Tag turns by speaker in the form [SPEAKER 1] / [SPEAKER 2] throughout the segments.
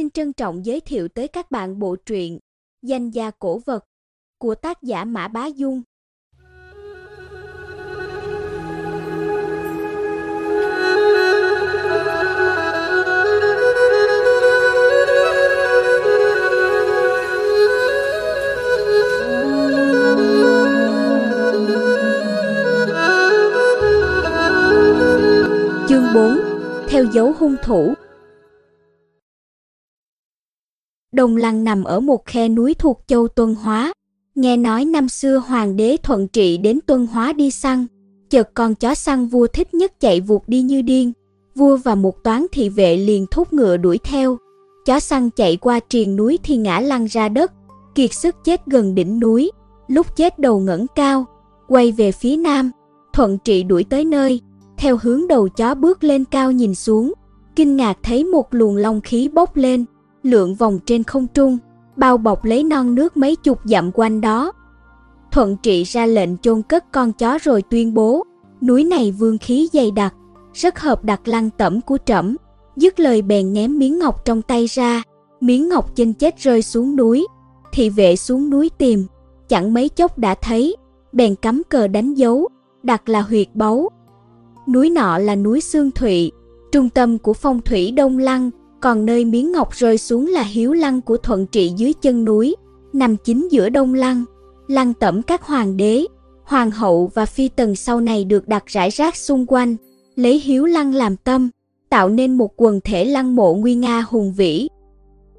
[SPEAKER 1] xin trân trọng giới thiệu tới các bạn bộ truyện Danh gia cổ vật của tác giả Mã Bá Dung. Chương 4 Theo dấu hung thủ Đồng Lăng nằm ở một khe núi thuộc châu Tuân Hóa. Nghe nói năm xưa hoàng đế thuận trị đến Tuân Hóa đi săn, chợt con chó săn vua thích nhất chạy vụt đi như điên. Vua và một toán thị vệ liền thúc ngựa đuổi theo. Chó săn chạy qua triền núi thì ngã lăn ra đất, kiệt sức chết gần đỉnh núi. Lúc chết đầu ngẩng cao, quay về phía nam, thuận trị đuổi tới nơi, theo hướng đầu chó bước lên cao nhìn xuống, kinh ngạc thấy một luồng long khí bốc lên, lượn vòng trên không trung, bao bọc lấy non nước mấy chục dặm quanh đó. Thuận trị ra lệnh chôn cất con chó rồi tuyên bố, núi này vương khí dày đặc, rất hợp đặt lăng tẩm của trẫm. Dứt lời bèn ném miếng ngọc trong tay ra, miếng ngọc chinh chết rơi xuống núi. Thị vệ xuống núi tìm, chẳng mấy chốc đã thấy, bèn cắm cờ đánh dấu, đặt là huyệt báu. Núi nọ là núi Sương Thụy, trung tâm của phong thủy Đông Lăng, còn nơi miếng ngọc rơi xuống là hiếu lăng của thuận trị dưới chân núi, nằm chính giữa đông lăng, lăng tẩm các hoàng đế, hoàng hậu và phi tần sau này được đặt rải rác xung quanh, lấy hiếu lăng làm tâm, tạo nên một quần thể lăng mộ nguy nga hùng vĩ.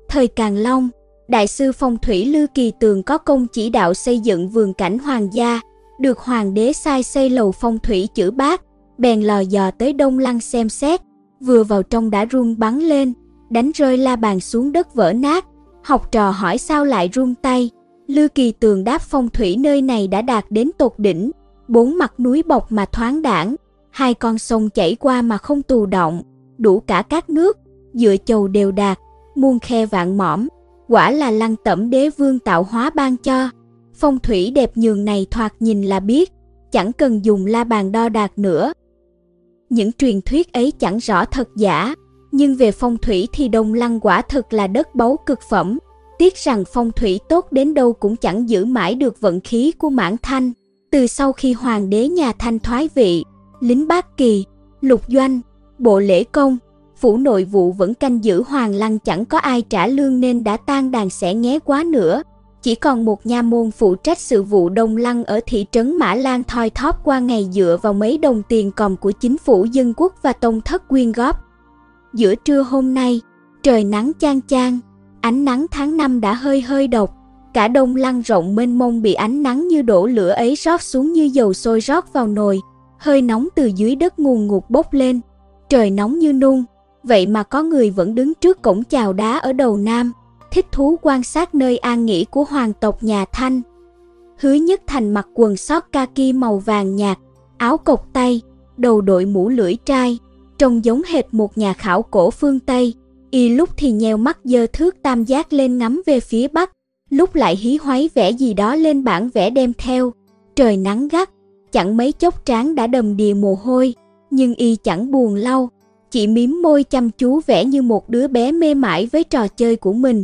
[SPEAKER 1] Thời Càn Long, đại sư phong thủy Lư Kỳ Tường có công chỉ đạo xây dựng vườn cảnh hoàng gia, được hoàng đế sai xây lầu phong thủy chữ bát, bèn lò dò tới Đông Lăng xem xét, vừa vào trong đã run bắn lên, đánh rơi la bàn xuống đất vỡ nát. Học trò hỏi sao lại run tay. Lư Kỳ Tường đáp phong thủy nơi này đã đạt đến tột đỉnh, bốn mặt núi bọc mà thoáng đảng, hai con sông chảy qua mà không tù động, đủ cả các nước, dựa chầu đều đạt, muôn khe vạn mỏm, quả là lăng tẩm đế vương tạo hóa ban cho. Phong thủy đẹp nhường này thoạt nhìn là biết, chẳng cần dùng la bàn đo đạc nữa. Những truyền thuyết ấy chẳng rõ thật giả, nhưng về phong thủy thì Đông Lăng quả thực là đất báu cực phẩm. Tiếc rằng phong thủy tốt đến đâu cũng chẳng giữ mãi được vận khí của mãn thanh. Từ sau khi hoàng đế nhà thanh thoái vị, lính bát kỳ, lục doanh, bộ lễ công, phủ nội vụ vẫn canh giữ hoàng lăng chẳng có ai trả lương nên đã tan đàn sẽ nghé quá nữa. Chỉ còn một nha môn phụ trách sự vụ đông lăng ở thị trấn Mã Lan thoi thóp qua ngày dựa vào mấy đồng tiền còm của chính phủ dân quốc và tông thất quyên góp. Giữa trưa hôm nay, trời nắng chang chang, ánh nắng tháng năm đã hơi hơi độc, cả đông lăng rộng mênh mông bị ánh nắng như đổ lửa ấy rót xuống như dầu sôi rót vào nồi, hơi nóng từ dưới đất nguồn ngụt bốc lên, trời nóng như nung, vậy mà có người vẫn đứng trước cổng chào đá ở đầu nam, thích thú quan sát nơi an nghỉ của hoàng tộc nhà Thanh. Hứa Nhất Thành mặc quần sót kaki màu vàng nhạt, áo cộc tay, đầu đội mũ lưỡi trai, trông giống hệt một nhà khảo cổ phương Tây. Y lúc thì nheo mắt dơ thước tam giác lên ngắm về phía bắc, lúc lại hí hoáy vẽ gì đó lên bản vẽ đem theo. Trời nắng gắt, chẳng mấy chốc trán đã đầm đìa mồ hôi, nhưng y chẳng buồn lau, chỉ mím môi chăm chú vẽ như một đứa bé mê mải với trò chơi của mình.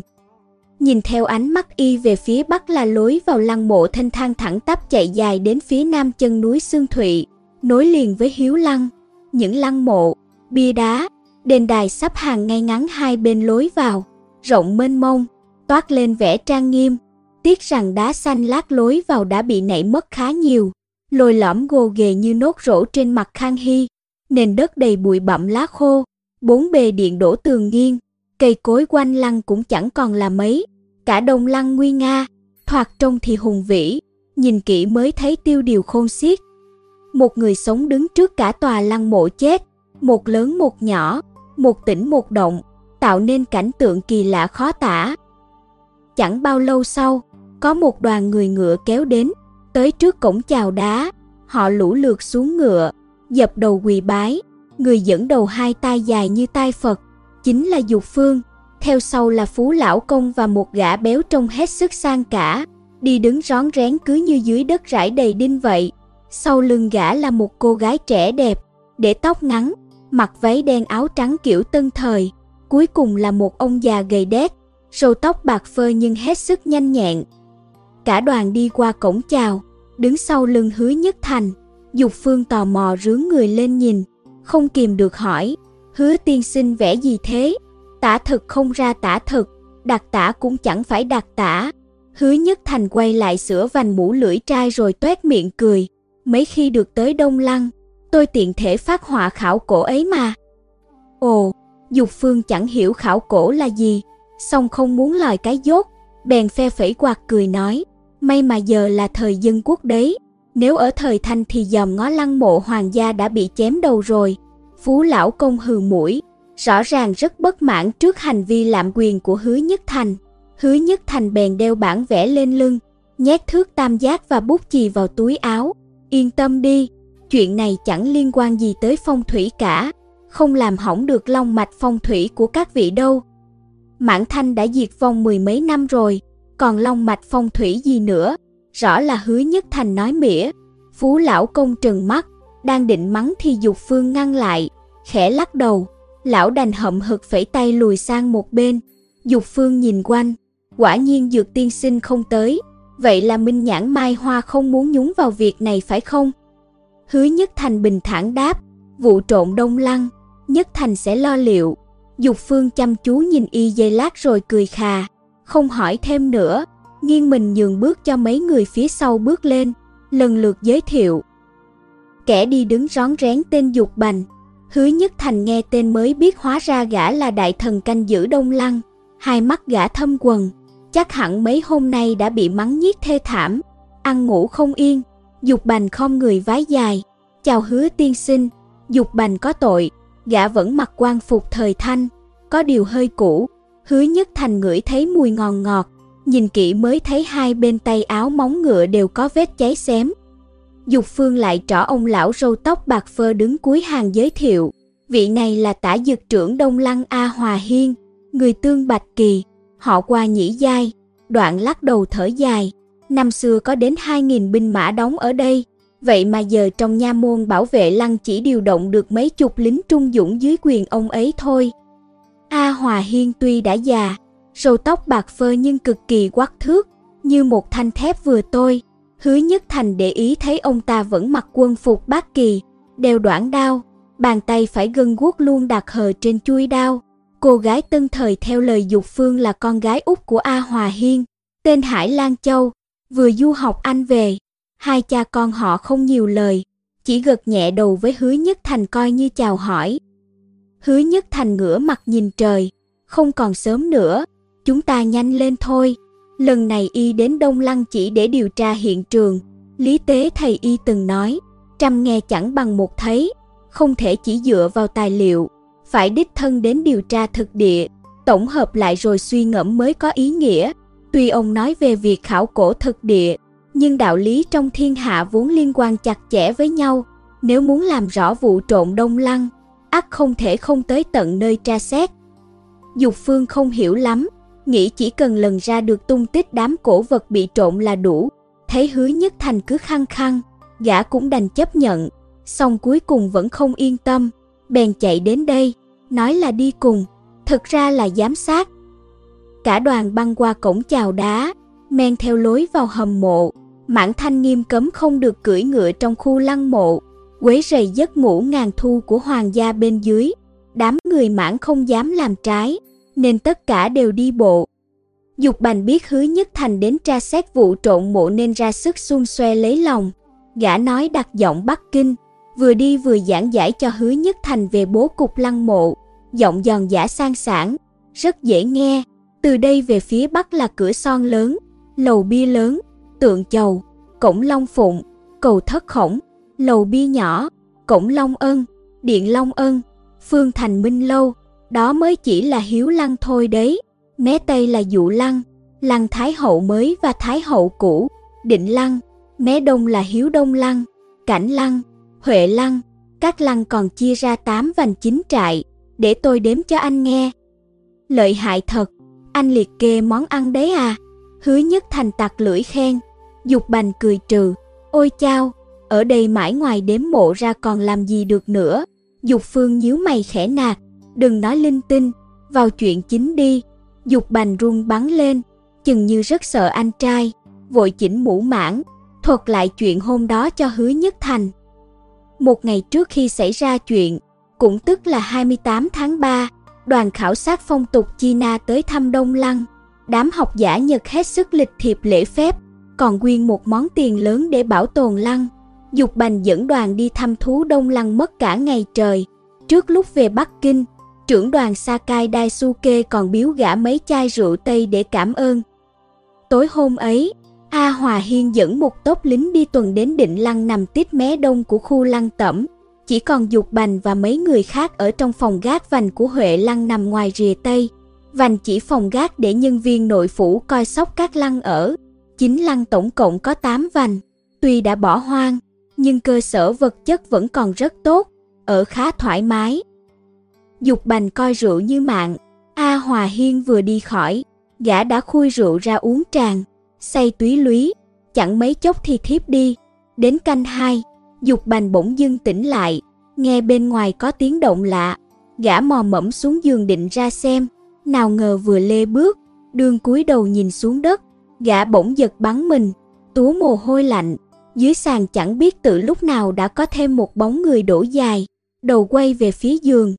[SPEAKER 1] Nhìn theo ánh mắt y về phía bắc là lối vào lăng mộ thanh thang thẳng tắp chạy dài đến phía nam chân núi Sương Thụy, nối liền với Hiếu Lăng. Những lăng mộ, bia đá, đền đài sắp hàng ngay ngắn hai bên lối vào, rộng mênh mông, toát lên vẻ trang nghiêm. Tiếc rằng đá xanh lát lối vào đã bị nảy mất khá nhiều, lồi lõm gồ ghề như nốt rỗ trên mặt khang hy, nền đất đầy bụi bặm lá khô, bốn bề điện đổ tường nghiêng, cây cối quanh lăng cũng chẳng còn là mấy, cả đồng lăng nguy nga, thoạt trông thì hùng vĩ, nhìn kỹ mới thấy tiêu điều khôn xiết. Một người sống đứng trước cả tòa lăng mộ chết, một lớn một nhỏ, một tỉnh một động, tạo nên cảnh tượng kỳ lạ khó tả. Chẳng bao lâu sau, có một đoàn người ngựa kéo đến, tới trước cổng chào đá, họ lũ lượt xuống ngựa, dập đầu quỳ bái, người dẫn đầu hai tay dài như tay Phật, chính là Dục Phương, theo sau là Phú Lão Công và một gã béo trông hết sức sang cả, đi đứng rón rén cứ như dưới đất rải đầy đinh vậy. Sau lưng gã là một cô gái trẻ đẹp, để tóc ngắn, mặc váy đen áo trắng kiểu tân thời, cuối cùng là một ông già gầy đét, râu tóc bạc phơ nhưng hết sức nhanh nhẹn. Cả đoàn đi qua cổng chào, đứng sau lưng hứa nhất thành, Dục Phương tò mò rướng người lên nhìn, không kìm được hỏi, hứa tiên sinh vẽ gì thế? Tả thực không ra tả thực, đặc tả cũng chẳng phải đặc tả. Hứa nhất thành quay lại sửa vành mũ lưỡi trai rồi toét miệng cười, mấy khi được tới Đông Lăng, tôi tiện thể phát họa khảo cổ ấy mà. Ồ, Dục Phương chẳng hiểu khảo cổ là gì, song không muốn lời cái dốt, bèn phe phẩy quạt cười nói, may mà giờ là thời dân quốc đấy, nếu ở thời thanh thì dòm ngó lăng mộ hoàng gia đã bị chém đầu rồi. Phú lão công hừ mũi, rõ ràng rất bất mãn trước hành vi lạm quyền của hứa nhất thành. Hứa nhất thành bèn đeo bản vẽ lên lưng, nhét thước tam giác và bút chì vào túi áo. Yên tâm đi, chuyện này chẳng liên quan gì tới phong thủy cả, không làm hỏng được long mạch phong thủy của các vị đâu. Mãn Thanh đã diệt vong mười mấy năm rồi, còn long mạch phong thủy gì nữa, rõ là hứa nhất thành nói mỉa. Phú lão công trừng mắt, đang định mắng thì Dục Phương ngăn lại, khẽ lắc đầu, lão đành hậm hực phẩy tay lùi sang một bên. Dục Phương nhìn quanh, quả nhiên Dược tiên sinh không tới, vậy là Minh Nhãn Mai Hoa không muốn nhúng vào việc này phải không? Hứa Nhất Thành bình thản đáp, vụ trộn đông lăng, Nhất Thành sẽ lo liệu. Dục Phương chăm chú nhìn y dây lát rồi cười khà, không hỏi thêm nữa, nghiêng mình nhường bước cho mấy người phía sau bước lên, lần lượt giới thiệu. Kẻ đi đứng rón rén tên Dục Bành, Hứa Nhất Thành nghe tên mới biết hóa ra gã là đại thần canh giữ Đông Lăng, hai mắt gã thâm quần, chắc hẳn mấy hôm nay đã bị mắng nhiếc thê thảm, ăn ngủ không yên. Dục Bành không người vái dài, chào Hứa tiên sinh, Dục Bành có tội, gã vẫn mặc quan phục thời thanh, có điều hơi cũ. Hứa Nhất Thành ngửi thấy mùi ngon ngọt, nhìn kỹ mới thấy hai bên tay áo móng ngựa đều có vết cháy xém. Dục Phương lại trỏ ông lão râu tóc bạc phơ đứng cuối hàng giới thiệu, vị này là tả dực trưởng Đông Lăng A Hòa Hiên, người tương Bạch Kỳ, họ qua nhĩ giai, đoạn lắc đầu thở dài, năm xưa có đến 2.000 binh mã đóng ở đây, vậy mà giờ trong nha môn bảo vệ lăng chỉ điều động được mấy chục lính trung dũng dưới quyền ông ấy thôi. A Hòa Hiên tuy đã già, râu tóc bạc phơ nhưng cực kỳ quắc thước, như một thanh thép vừa tôi. Hứa Nhất Thành để ý thấy ông ta vẫn mặc quân phục bát kỳ, đeo đoạn đao, bàn tay phải gân guốc luôn đặt hờ trên chuôi đao. Cô gái tân thời theo lời Dục Phương là con gái út của A Hòa Hiên, tên Hải Lan Châu, vừa du học Anh về. Hai cha con họ không nhiều lời, chỉ gật nhẹ đầu với Hứa Nhất Thành coi như chào hỏi. Hứa Nhất Thành ngửa mặt nhìn trời, không còn sớm nữa, chúng ta nhanh lên thôi. Lần này y đến Đông Lăng chỉ để điều tra hiện trường. Lý tế thầy y từng nói, trăm nghe chẳng bằng một thấy, không thể chỉ dựa vào tài liệu, phải đích thân đến điều tra thực địa, tổng hợp lại rồi suy ngẫm mới có ý nghĩa. Tuy ông nói về việc khảo cổ thực địa, nhưng đạo lý trong thiên hạ vốn liên quan chặt chẽ với nhau. Nếu muốn làm rõ vụ trộn Đông Lăng, ắt không thể không tới tận nơi tra xét. Dục Phương không hiểu lắm, nghĩ chỉ cần lần ra được tung tích đám cổ vật bị trộn là đủ. Thấy hứa nhất thành cứ khăng khăng, gã cũng đành chấp nhận, xong cuối cùng vẫn không yên tâm, bèn chạy đến đây, nói là đi cùng, thực ra là giám sát. Cả đoàn băng qua cổng chào đá, men theo lối vào hầm mộ, mãn thanh nghiêm cấm không được cưỡi ngựa trong khu lăng mộ, quấy rầy giấc ngủ ngàn thu của hoàng gia bên dưới. Đám người mãn không dám làm trái, nên tất cả đều đi bộ. Dục bành biết hứa nhất thành đến tra xét vụ trộn mộ nên ra sức xung xoe lấy lòng. Gã nói đặt giọng Bắc Kinh, vừa đi vừa giảng giải cho hứa nhất thành về bố cục lăng mộ, giọng giòn giả sang sản rất dễ nghe. Từ đây về phía bắc là cửa son lớn, lầu bia lớn, tượng chầu, cổng long phụng, cầu thất khổng, lầu bia nhỏ, cổng long ân, điện long ân, phương thành minh lâu, đó mới chỉ là hiếu lăng thôi đấy. Mé Tây là dụ lăng, lăng Thái hậu mới và Thái hậu cũ, định lăng, mé Đông là hiếu đông lăng, cảnh lăng, huệ lăng, các lăng còn chia ra 8 vành chính trại, để tôi đếm cho anh nghe. Lợi hại thật, anh liệt kê món ăn đấy à? Hứa nhất thành tặc lưỡi khen, dục bành cười trừ, ôi chao, ở đây mãi ngoài đếm mộ ra còn làm gì được nữa. Dục phương nhíu mày khẽ nạt, đừng nói linh tinh, vào chuyện chính đi. Dục bành run bắn lên, chừng như rất sợ anh trai, vội chỉnh mũ mãn, thuật lại chuyện hôm đó cho hứa nhất thành. Một ngày trước khi xảy ra chuyện, cũng tức là 28 tháng 3, đoàn khảo sát phong tục China tới thăm Đông Lăng. Đám học giả Nhật hết sức lịch thiệp lễ phép, còn quyên một món tiền lớn để bảo tồn lăng. Dục Bành dẫn đoàn đi thăm thú Đông Lăng mất cả ngày trời. Trước lúc về Bắc Kinh, trưởng đoàn Sakai Daisuke còn biếu gã mấy chai rượu Tây để cảm ơn. Tối hôm ấy, A Hòa Hiên dẫn một tốp lính đi tuần đến định lăng nằm tít mé đông của khu lăng tẩm. Chỉ còn Dục Bành và mấy người khác ở trong phòng gác vành của Huệ lăng nằm ngoài rìa Tây. Vành chỉ phòng gác để nhân viên nội phủ coi sóc các lăng ở. Chính lăng tổng cộng có 8 vành. Tuy đã bỏ hoang, nhưng cơ sở vật chất vẫn còn rất tốt, ở khá thoải mái. Dục bành coi rượu như mạng, A Hòa Hiên vừa đi khỏi, gã đã khui rượu ra uống tràn, say túy lúy, chẳng mấy chốc thì thiếp đi. Đến canh hai, dục bành bỗng dưng tỉnh lại, nghe bên ngoài có tiếng động lạ, gã mò mẫm xuống giường định ra xem, nào ngờ vừa lê bước, đường cúi đầu nhìn xuống đất, gã bỗng giật bắn mình, túa mồ hôi lạnh, dưới sàn chẳng biết từ lúc nào đã có thêm một bóng người đổ dài, đầu quay về phía giường.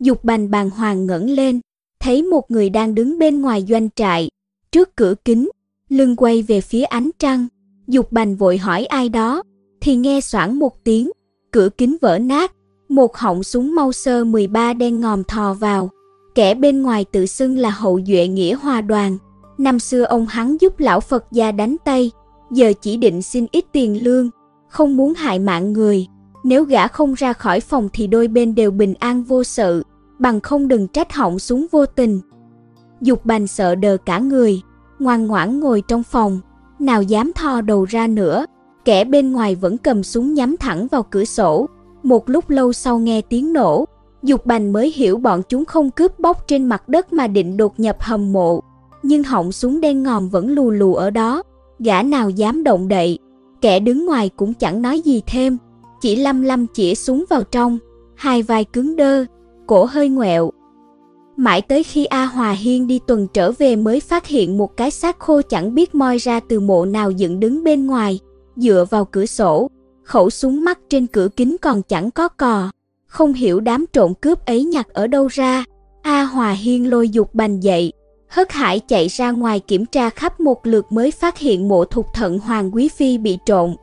[SPEAKER 1] Dục bành bàng hoàng ngẩng lên, thấy một người đang đứng bên ngoài doanh trại, trước cửa kính, lưng quay về phía ánh trăng. Dục bành vội hỏi ai đó, thì nghe xoảng một tiếng, cửa kính vỡ nát, một họng súng mau sơ 13 đen ngòm thò vào. Kẻ bên ngoài tự xưng là hậu duệ nghĩa hòa đoàn. Năm xưa ông hắn giúp lão Phật gia đánh Tây, giờ chỉ định xin ít tiền lương, không muốn hại mạng người. Nếu gã không ra khỏi phòng thì đôi bên đều bình an vô sự, bằng không đừng trách họng súng vô tình. Dục bành sợ đờ cả người, ngoan ngoãn ngồi trong phòng, nào dám thò đầu ra nữa. Kẻ bên ngoài vẫn cầm súng nhắm thẳng vào cửa sổ. Một lúc lâu sau nghe tiếng nổ, Dục bành mới hiểu bọn chúng không cướp bóc trên mặt đất mà định đột nhập hầm mộ. Nhưng họng súng đen ngòm vẫn lù lù ở đó, gã nào dám động đậy. Kẻ đứng ngoài cũng chẳng nói gì thêm, chỉ lăm lăm chĩa súng vào trong, hai vai cứng đơ, cổ hơi ngoẹo. Mãi tới khi A Hòa Hiên đi tuần trở về mới phát hiện một cái xác khô chẳng biết moi ra từ mộ nào dựng đứng bên ngoài, dựa vào cửa sổ, khẩu súng mắt trên cửa kính còn chẳng có cò. Không hiểu đám trộm cướp ấy nhặt ở đâu ra, A Hòa Hiên lôi dục bành dậy, hất hải chạy ra ngoài kiểm tra khắp một lượt mới phát hiện mộ thục thận Hoàng Quý Phi bị trộn.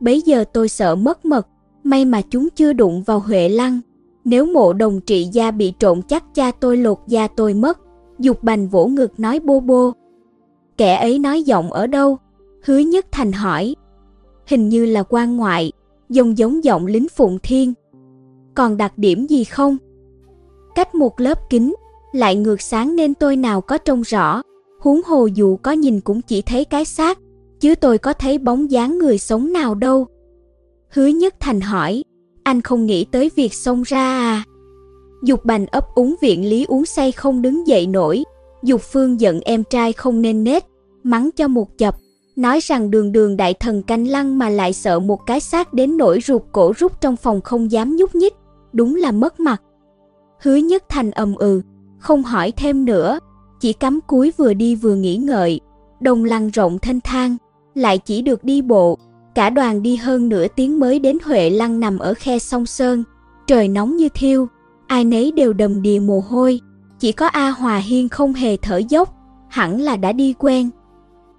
[SPEAKER 1] Bấy giờ tôi sợ mất mật, may mà chúng chưa đụng vào Huệ Lăng. Nếu mộ đồng trị gia bị trộn chắc cha tôi lột da tôi mất. Dục bành vỗ ngực nói bô bô. Kẻ ấy nói giọng ở đâu? Hứa nhất thành hỏi. Hình như là quan ngoại, giống giống giọng lính phụng thiên. Còn đặc điểm gì không? Cách một lớp kính, lại ngược sáng nên tôi nào có trông rõ. Huống hồ dù có nhìn cũng chỉ thấy cái xác, chứ tôi có thấy bóng dáng người sống nào đâu. Hứa Nhất Thành hỏi, anh không nghĩ tới việc xông ra à? Dục bành ấp úng viện lý uống say không đứng dậy nổi. Dục phương giận em trai không nên nết, mắng cho một chập, nói rằng đường đường đại thần canh lăng mà lại sợ một cái xác đến nỗi ruột cổ rút trong phòng không dám nhúc nhích, đúng là mất mặt. Hứa Nhất Thành ầm ừ, không hỏi thêm nữa, chỉ cắm cúi vừa đi vừa nghĩ ngợi. Đồng lăng rộng thanh thang, lại chỉ được đi bộ. Cả đoàn đi hơn nửa tiếng mới đến Huệ Lăng nằm ở khe sông Sơn. Trời nóng như thiêu, ai nấy đều đầm đìa mồ hôi. Chỉ có A Hòa Hiên không hề thở dốc, hẳn là đã đi quen.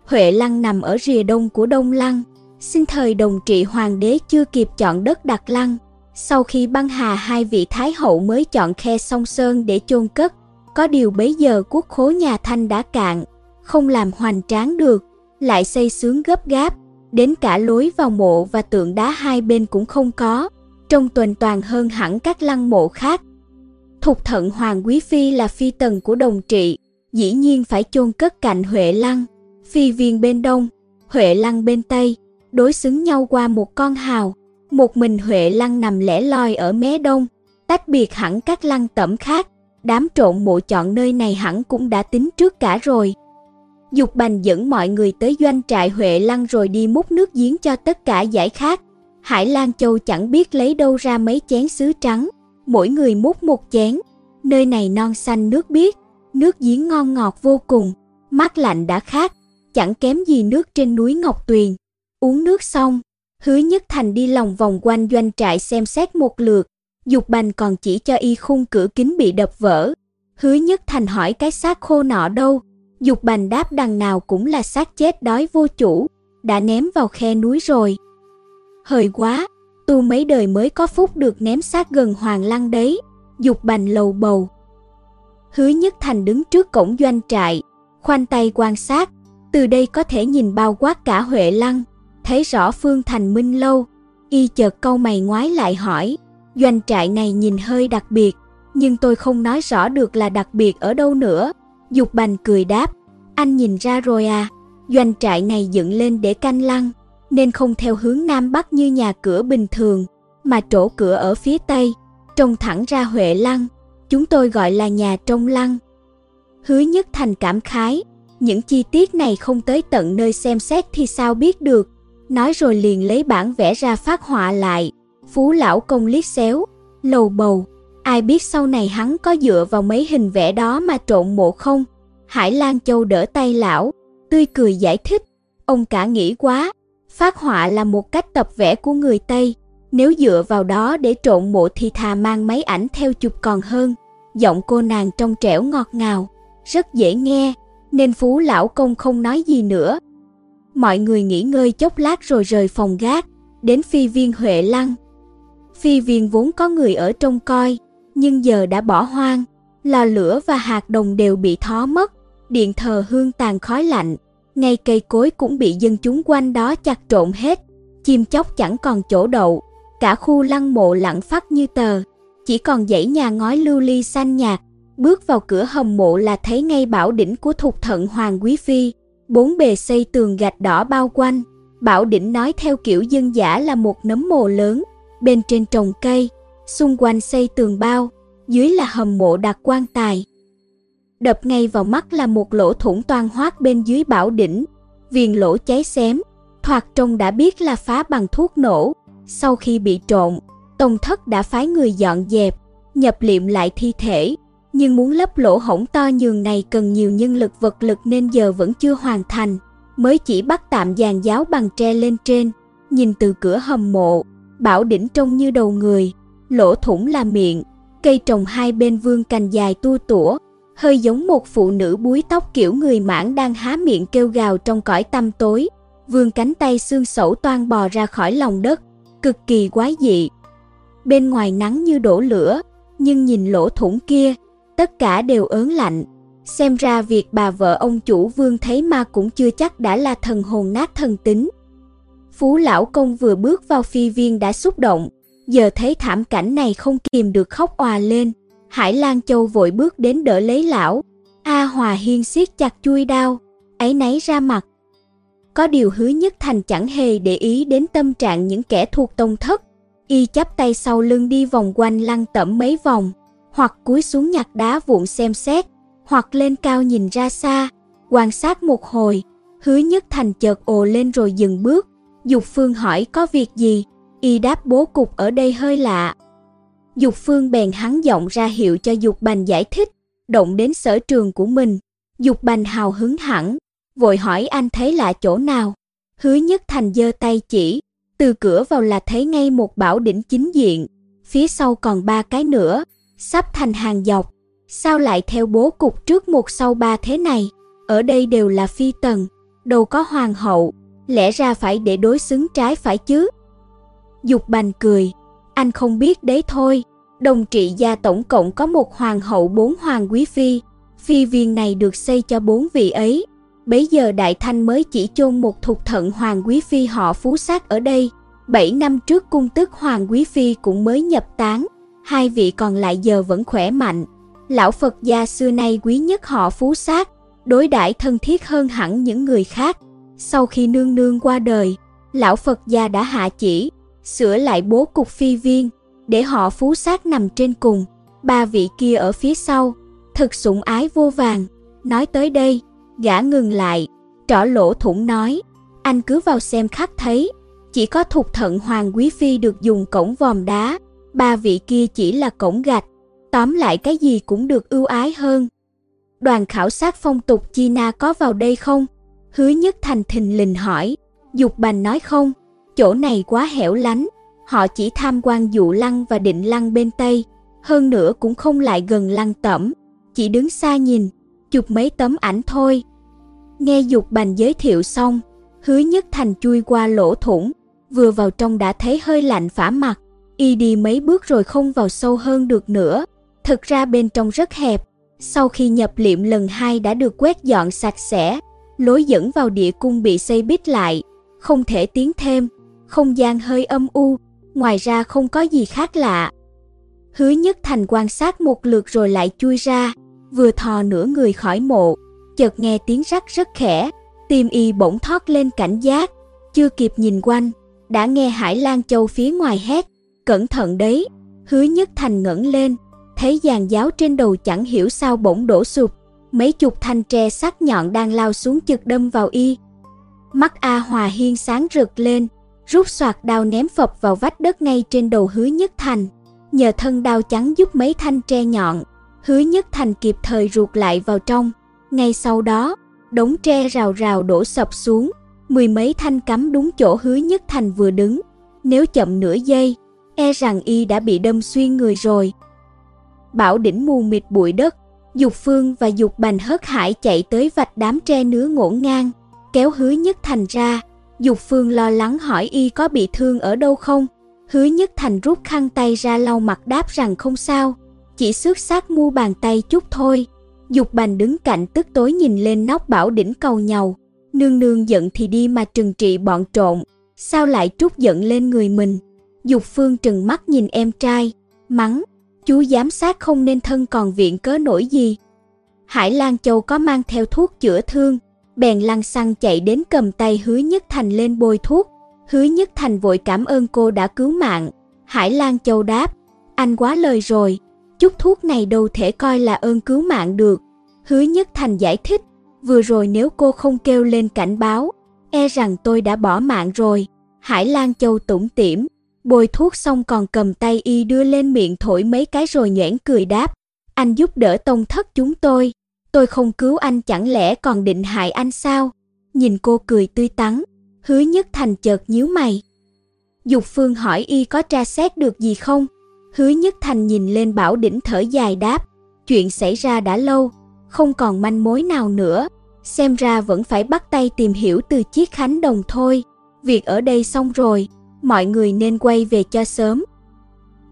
[SPEAKER 1] Huệ Lăng nằm ở rìa đông của Đông Lăng. Xin thời đồng trị hoàng đế chưa kịp chọn đất đặt lăng. Sau khi băng hà hai vị thái hậu mới chọn khe sông Sơn để chôn cất. Có điều bấy giờ quốc khố nhà Thanh đã cạn, không làm hoành tráng được, lại xây sướng gấp gáp, đến cả lối vào mộ và tượng đá hai bên cũng không có, trông tuần toàn hơn hẳn các lăng mộ khác. Thục thận Hoàng Quý Phi là phi tần của đồng trị, dĩ nhiên phải chôn cất cạnh Huệ Lăng, phi viên bên đông, Huệ Lăng bên tây, đối xứng nhau qua một con hào. Một mình Huệ Lăng nằm lẻ loi ở mé đông, tách biệt hẳn các lăng tẩm khác, đám trộn mộ chọn nơi này hẳn cũng đã tính trước cả rồi. Dục Bành dẫn mọi người tới doanh trại Huệ Lăng rồi đi múc nước giếng cho tất cả giải khát. Hải Lan Châu chẳng biết lấy đâu ra mấy chén sứ trắng, mỗi người múc một chén. Nơi này non xanh nước biếc, nước giếng ngon ngọt vô cùng, mát lạnh đã khác, chẳng kém gì nước trên núi Ngọc Tuyền. Uống nước xong, Hứa Nhất Thành đi lòng vòng quanh doanh trại xem xét một lượt, Dục Bành còn chỉ cho y khung cửa kính bị đập vỡ. Hứa Nhất Thành hỏi cái xác khô nọ đâu, Dục Bành đáp đằng nào cũng là xác chết đói vô chủ, đã ném vào khe núi rồi. Hời quá, tu mấy đời mới có phúc được ném xác gần Hoàng Lăng đấy, Dục Bành lầu bầu. Hứa Nhất Thành đứng trước cổng doanh trại, khoanh tay quan sát, từ đây có thể nhìn bao quát cả Huệ Lăng, thấy rõ Phương Thành Minh lâu. Y chợt câu mày ngoái lại hỏi, doanh trại này nhìn hơi đặc biệt, nhưng tôi không nói rõ được là đặc biệt ở đâu nữa. Dục Bành cười đáp, anh nhìn ra rồi à, doanh trại này dựng lên để canh lăng, nên không theo hướng Nam Bắc như nhà cửa bình thường, mà trổ cửa ở phía Tây, trông thẳng ra Huệ Lăng, chúng tôi gọi là nhà trông lăng. Hứa Nhất Thành cảm khái, những chi tiết này không tới tận nơi xem xét thì sao biết được, nói rồi liền lấy bản vẽ ra phát họa lại. Phú lão công liếc xéo, lầu bầu, ai biết sau này hắn có dựa vào mấy hình vẽ đó mà trộn mộ không? Hải Lan Châu đỡ tay lão, tươi cười giải thích, ông cả nghĩ quá, phát họa là một cách tập vẽ của người Tây, nếu dựa vào đó để trộn mộ thì thà mang máy ảnh theo chụp còn hơn. Giọng cô nàng trong trẻo ngọt ngào, rất dễ nghe, nên Phú lão công không nói gì nữa. Mọi người nghỉ ngơi chốc lát rồi rời phòng gác, đến phi viên Huệ Lăng. Phi viên vốn có người ở trong coi, nhưng giờ đã bỏ hoang, lò lửa và hạt đồng đều bị thó mất, điện thờ hương tàn khói lạnh, ngay cây cối cũng bị dân chúng quanh đó chặt trộn hết, chim chóc chẳng còn chỗ đậu, cả khu lăng mộ lặng phát như tờ, chỉ còn dãy nhà ngói lưu ly xanh nhạt, bước vào cửa hầm mộ là thấy ngay bảo đỉnh của thục thận Hoàng Quý Phi, bốn bề xây tường gạch đỏ bao quanh, bảo đỉnh nói theo kiểu dân giả là một nấm mồ lớn, bên trên trồng cây, xung quanh xây tường bao, dưới là hầm mộ đặt quan tài. Đập ngay vào mắt là một lỗ thủng toan hoác bên dưới bảo đỉnh, viền lỗ cháy xém, thoạt trông đã biết là phá bằng thuốc nổ. Sau khi bị trộn, Tông thất đã phái người dọn dẹp, nhập liệm lại thi thể, nhưng muốn lấp lỗ hổng to nhường này cần nhiều nhân lực vật lực nên giờ vẫn chưa hoàn thành, mới chỉ bắt tạm dàn giáo bằng tre lên trên, nhìn từ cửa hầm mộ, bảo đỉnh trông như đầu người, lỗ thủng là miệng, cây trồng hai bên vương cành dài tua tủa, hơi giống một phụ nữ búi tóc kiểu người mãn đang há miệng kêu gào trong cõi tăm tối, vương cánh tay xương sẩu toan bò ra khỏi lòng đất, cực kỳ quái dị. Bên ngoài nắng như đổ lửa, nhưng nhìn lỗ thủng kia, tất cả đều ớn lạnh. Xem ra việc bà vợ ông chủ vương thấy ma cũng chưa chắc đã là thần hồn nát thần tính. Phú lão công vừa bước vào phi viên đã xúc động, giờ thấy thảm cảnh này không kìm được khóc òa lên. Hải Lan Châu vội bước đến đỡ lấy lão. A Hòa Hiên siết chặt chui đao, ấy nấy ra mặt. Có điều hứa nhất thành chẳng hề để ý đến tâm trạng những kẻ thuộc tông thất. Y chắp tay sau lưng đi vòng quanh lăng tẩm mấy vòng, hoặc cúi xuống nhặt đá vụn xem xét, hoặc lên cao nhìn ra xa, quan sát một hồi. Hứa nhất thành chợt ồ lên rồi dừng bước. Dục Phương hỏi có việc gì, y đáp bố cục ở đây hơi lạ. Dục Phương bèn hắn giọng ra hiệu cho Dục Bành giải thích, động đến sở trường của mình. Dục Bành hào hứng hẳn, vội hỏi anh thấy lạ chỗ nào. Hứa Nhất Thành giơ tay chỉ, từ cửa vào là thấy ngay một bảo đỉnh chính diện, phía sau còn ba cái nữa, sắp thành hàng dọc. Sao lại theo bố cục trước một sau ba thế này? Ở đây đều là phi tần, đâu có hoàng hậu, lẽ ra phải để đối xứng trái phải chứ? Dục bành cười, anh không biết đấy thôi, đồng trị gia tổng cộng có một hoàng hậu bốn hoàng quý phi, phi viên này được xây cho bốn vị ấy. Bấy giờ Đại Thanh mới chỉ chôn một thục thận hoàng quý phi họ phú sát ở đây. Bảy năm trước cung tức hoàng quý phi cũng mới nhập tán, hai vị còn lại giờ vẫn khỏe mạnh. Lão Phật gia xưa nay quý nhất họ phú sát, đối đãi thân thiết hơn hẳn những người khác. Sau khi nương nương qua đời, lão Phật gia đã hạ chỉ, sửa lại bố cục phi viên, để họ phú sát nằm trên cùng, ba vị kia ở phía sau, thực sủng ái vô vàng. Nói tới đây, gã ngừng lại, trỏ lỗ thủng nói, anh cứ vào xem khắc thấy, chỉ có thục thận hoàng quý phi được dùng cổng vòm đá, ba vị kia chỉ là cổng gạch, Tóm lại cái gì cũng được ưu ái hơn. Đoàn khảo sát phong tục China có vào đây không? Hứa Nhất Thành thình lình hỏi. Dục Bành nói không, chỗ này quá hẻo lánh, họ chỉ tham quan dụ lăng và định lăng bên Tây, hơn nữa cũng không lại gần lăng tẩm, chỉ đứng xa nhìn, chụp mấy tấm ảnh thôi. Nghe Dục Bành giới thiệu xong, Hứa Nhất Thành chui qua lỗ thủng, vừa vào trong đã thấy hơi lạnh phả mặt, y đi mấy bước rồi không vào sâu hơn được nữa. Thực ra bên trong rất hẹp, sau khi nhập liệm lần hai đã được quét dọn sạch sẽ, lối dẫn vào địa cung bị xây bít lại, không thể tiến thêm, không gian hơi âm u, ngoài ra không có gì khác lạ. Hứa Nhất Thành quan sát một lượt rồi lại chui ra, vừa thò nửa người khỏi mộ, chợt nghe tiếng rắc rất khẽ, tim y bỗng thoát lên cảnh giác, chưa kịp nhìn quanh, đã nghe Hải Lan Châu phía ngoài hét, cẩn thận đấy, hứa nhất thành ngẩng lên, thấy giàn giáo trên đầu chẳng hiểu sao bỗng đổ sụp, mấy chục thanh tre sắc nhọn đang lao xuống chực đâm vào y. Mắt A Hòa Hiên sáng rực lên, rút soạt đao ném phập vào vách đất ngay trên đầu hứa nhất thành. Nhờ thân đao trắng giúp mấy thanh tre nhọn, hứa nhất thành kịp thời ruột lại vào trong. Ngay sau đó, đống tre rào rào đổ sập xuống, mười mấy thanh cắm đúng chỗ hứa nhất thành vừa đứng. Nếu chậm nửa giây, e rằng y đã bị đâm xuyên người rồi. Bảo đỉnh mù mịt bụi đất, Dục Phương và Dục Bành hớt hải chạy tới vạch đám tre nứa ngổn ngang, kéo hứa nhất thành ra. Dục Phương lo lắng hỏi y có bị thương ở đâu không. Hứa nhất thành rút khăn tay ra lau mặt đáp rằng không sao, chỉ xước sát mu bàn tay chút thôi. Dục Bành đứng cạnh tức tối nhìn lên nóc bảo đỉnh cầu nhầu. Nương nương giận thì đi mà trừng trị bọn trộn, sao lại trút giận lên người mình. Dục Phương trừng mắt nhìn em trai, mắng, chú giám sát không nên thân còn viện cớ nổi gì. Hải Lan Châu có mang theo thuốc chữa thương, bèn lăn xăng chạy đến cầm tay Hứa Nhất Thành lên bôi thuốc. Hứa Nhất Thành vội cảm ơn cô đã cứu mạng. Hải Lan Châu đáp, anh quá lời rồi, chút thuốc này đâu thể coi là ơn cứu mạng được. Hứa Nhất Thành giải thích, vừa rồi nếu cô không kêu lên cảnh báo, e rằng tôi đã bỏ mạng rồi. Hải Lan Châu tủm tỉm, bôi thuốc xong còn cầm tay y đưa lên miệng thổi mấy cái rồi nhoẻn cười đáp, anh giúp đỡ tông thất chúng tôi, tôi không cứu anh chẳng lẽ còn định hại anh sao? Nhìn cô cười tươi tắn, hứa nhất thành chợt nhíu mày. Dục Phương hỏi y có tra xét được gì không? Hứa nhất thành nhìn lên bảo đỉnh thở dài đáp, chuyện xảy ra đã lâu, không còn manh mối nào nữa, xem ra vẫn phải bắt tay tìm hiểu từ chiếc khánh đồng thôi. Việc ở đây xong rồi, mọi người nên quay về cho sớm.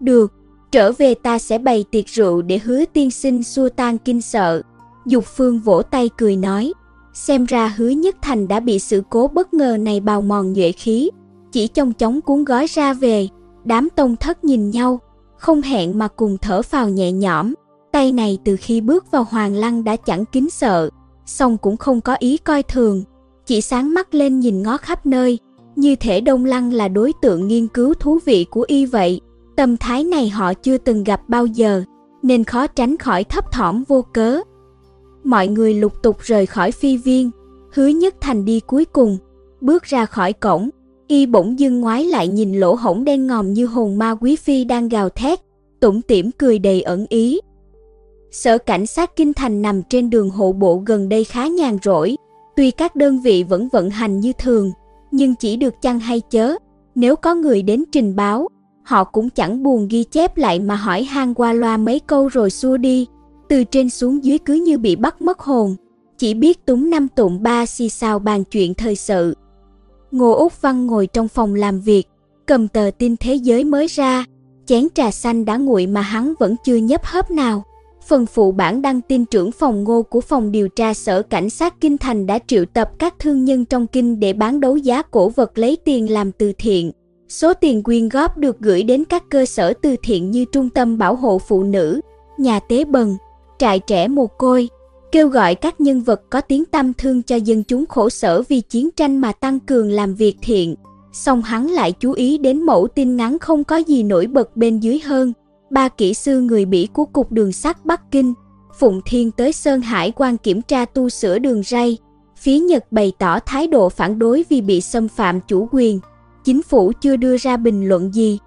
[SPEAKER 1] Được, trở về ta sẽ bày tiệc rượu để hứa tiên sinh xua tan kinh sợ. Dục Phương vỗ tay cười nói, xem ra hứa nhất thành đã bị sự cố bất ngờ này bào mòn nhuệ khí, chỉ trong chóng cuốn gói ra về, đám tông thất nhìn nhau, không hẹn mà cùng thở phào nhẹ nhõm. Tay này từ khi bước vào hoàng lăng đã chẳng kính sợ, song cũng không có ý coi thường, chỉ sáng mắt lên nhìn ngó khắp nơi, như thể Đông Lăng là đối tượng nghiên cứu thú vị của y vậy. Tâm thái này họ chưa từng gặp bao giờ, nên khó tránh khỏi thấp thỏm vô cớ. Mọi người lục tục rời khỏi phi viên, hứa nhất thành đi cuối cùng, bước ra khỏi cổng, y bỗng dưng ngoái lại nhìn lỗ hổng đen ngòm như hồn ma quý phi đang gào thét, tủm tỉm cười đầy ẩn ý. Sở cảnh sát Kinh Thành nằm trên đường hộ bộ gần đây khá nhàn rỗi, tuy các đơn vị vẫn vận hành như thường, nhưng chỉ được chăng hay chớ, nếu có người đến trình báo, họ cũng chẳng buồn ghi chép lại mà hỏi han qua loa mấy câu rồi xua đi, từ trên xuống dưới cứ như bị bắt mất hồn, chỉ biết túng năm tụng ba xì xào bàn chuyện thời sự. Ngô Úc Văn ngồi trong phòng làm việc, cầm tờ tin thế giới mới ra, chén trà xanh đã nguội mà hắn vẫn chưa nhấp hớp nào. Phần phụ bản đăng tin trưởng phòng ngô của phòng điều tra sở cảnh sát Kinh Thành đã triệu tập các thương nhân trong kinh để bán đấu giá cổ vật lấy tiền làm từ thiện. Số tiền quyên góp được gửi đến các cơ sở từ thiện như Trung tâm Bảo hộ Phụ nữ, Nhà Tế Bần, Trại Trẻ Mồ Côi, kêu gọi các nhân vật có tiếng tâm thương cho dân chúng khổ sở vì chiến tranh mà tăng cường làm việc thiện. Song hắn lại chú ý đến mẫu tin ngắn không có gì nổi bật bên dưới hơn – ba kỹ sư người Bỉ của Cục Đường sắt Bắc Kinh, Phụng Thiên tới Sơn Hải quan kiểm tra tu sửa đường ray. Phía Nhật bày tỏ thái độ phản đối vì bị xâm phạm chủ quyền. Chính phủ chưa đưa ra bình luận gì.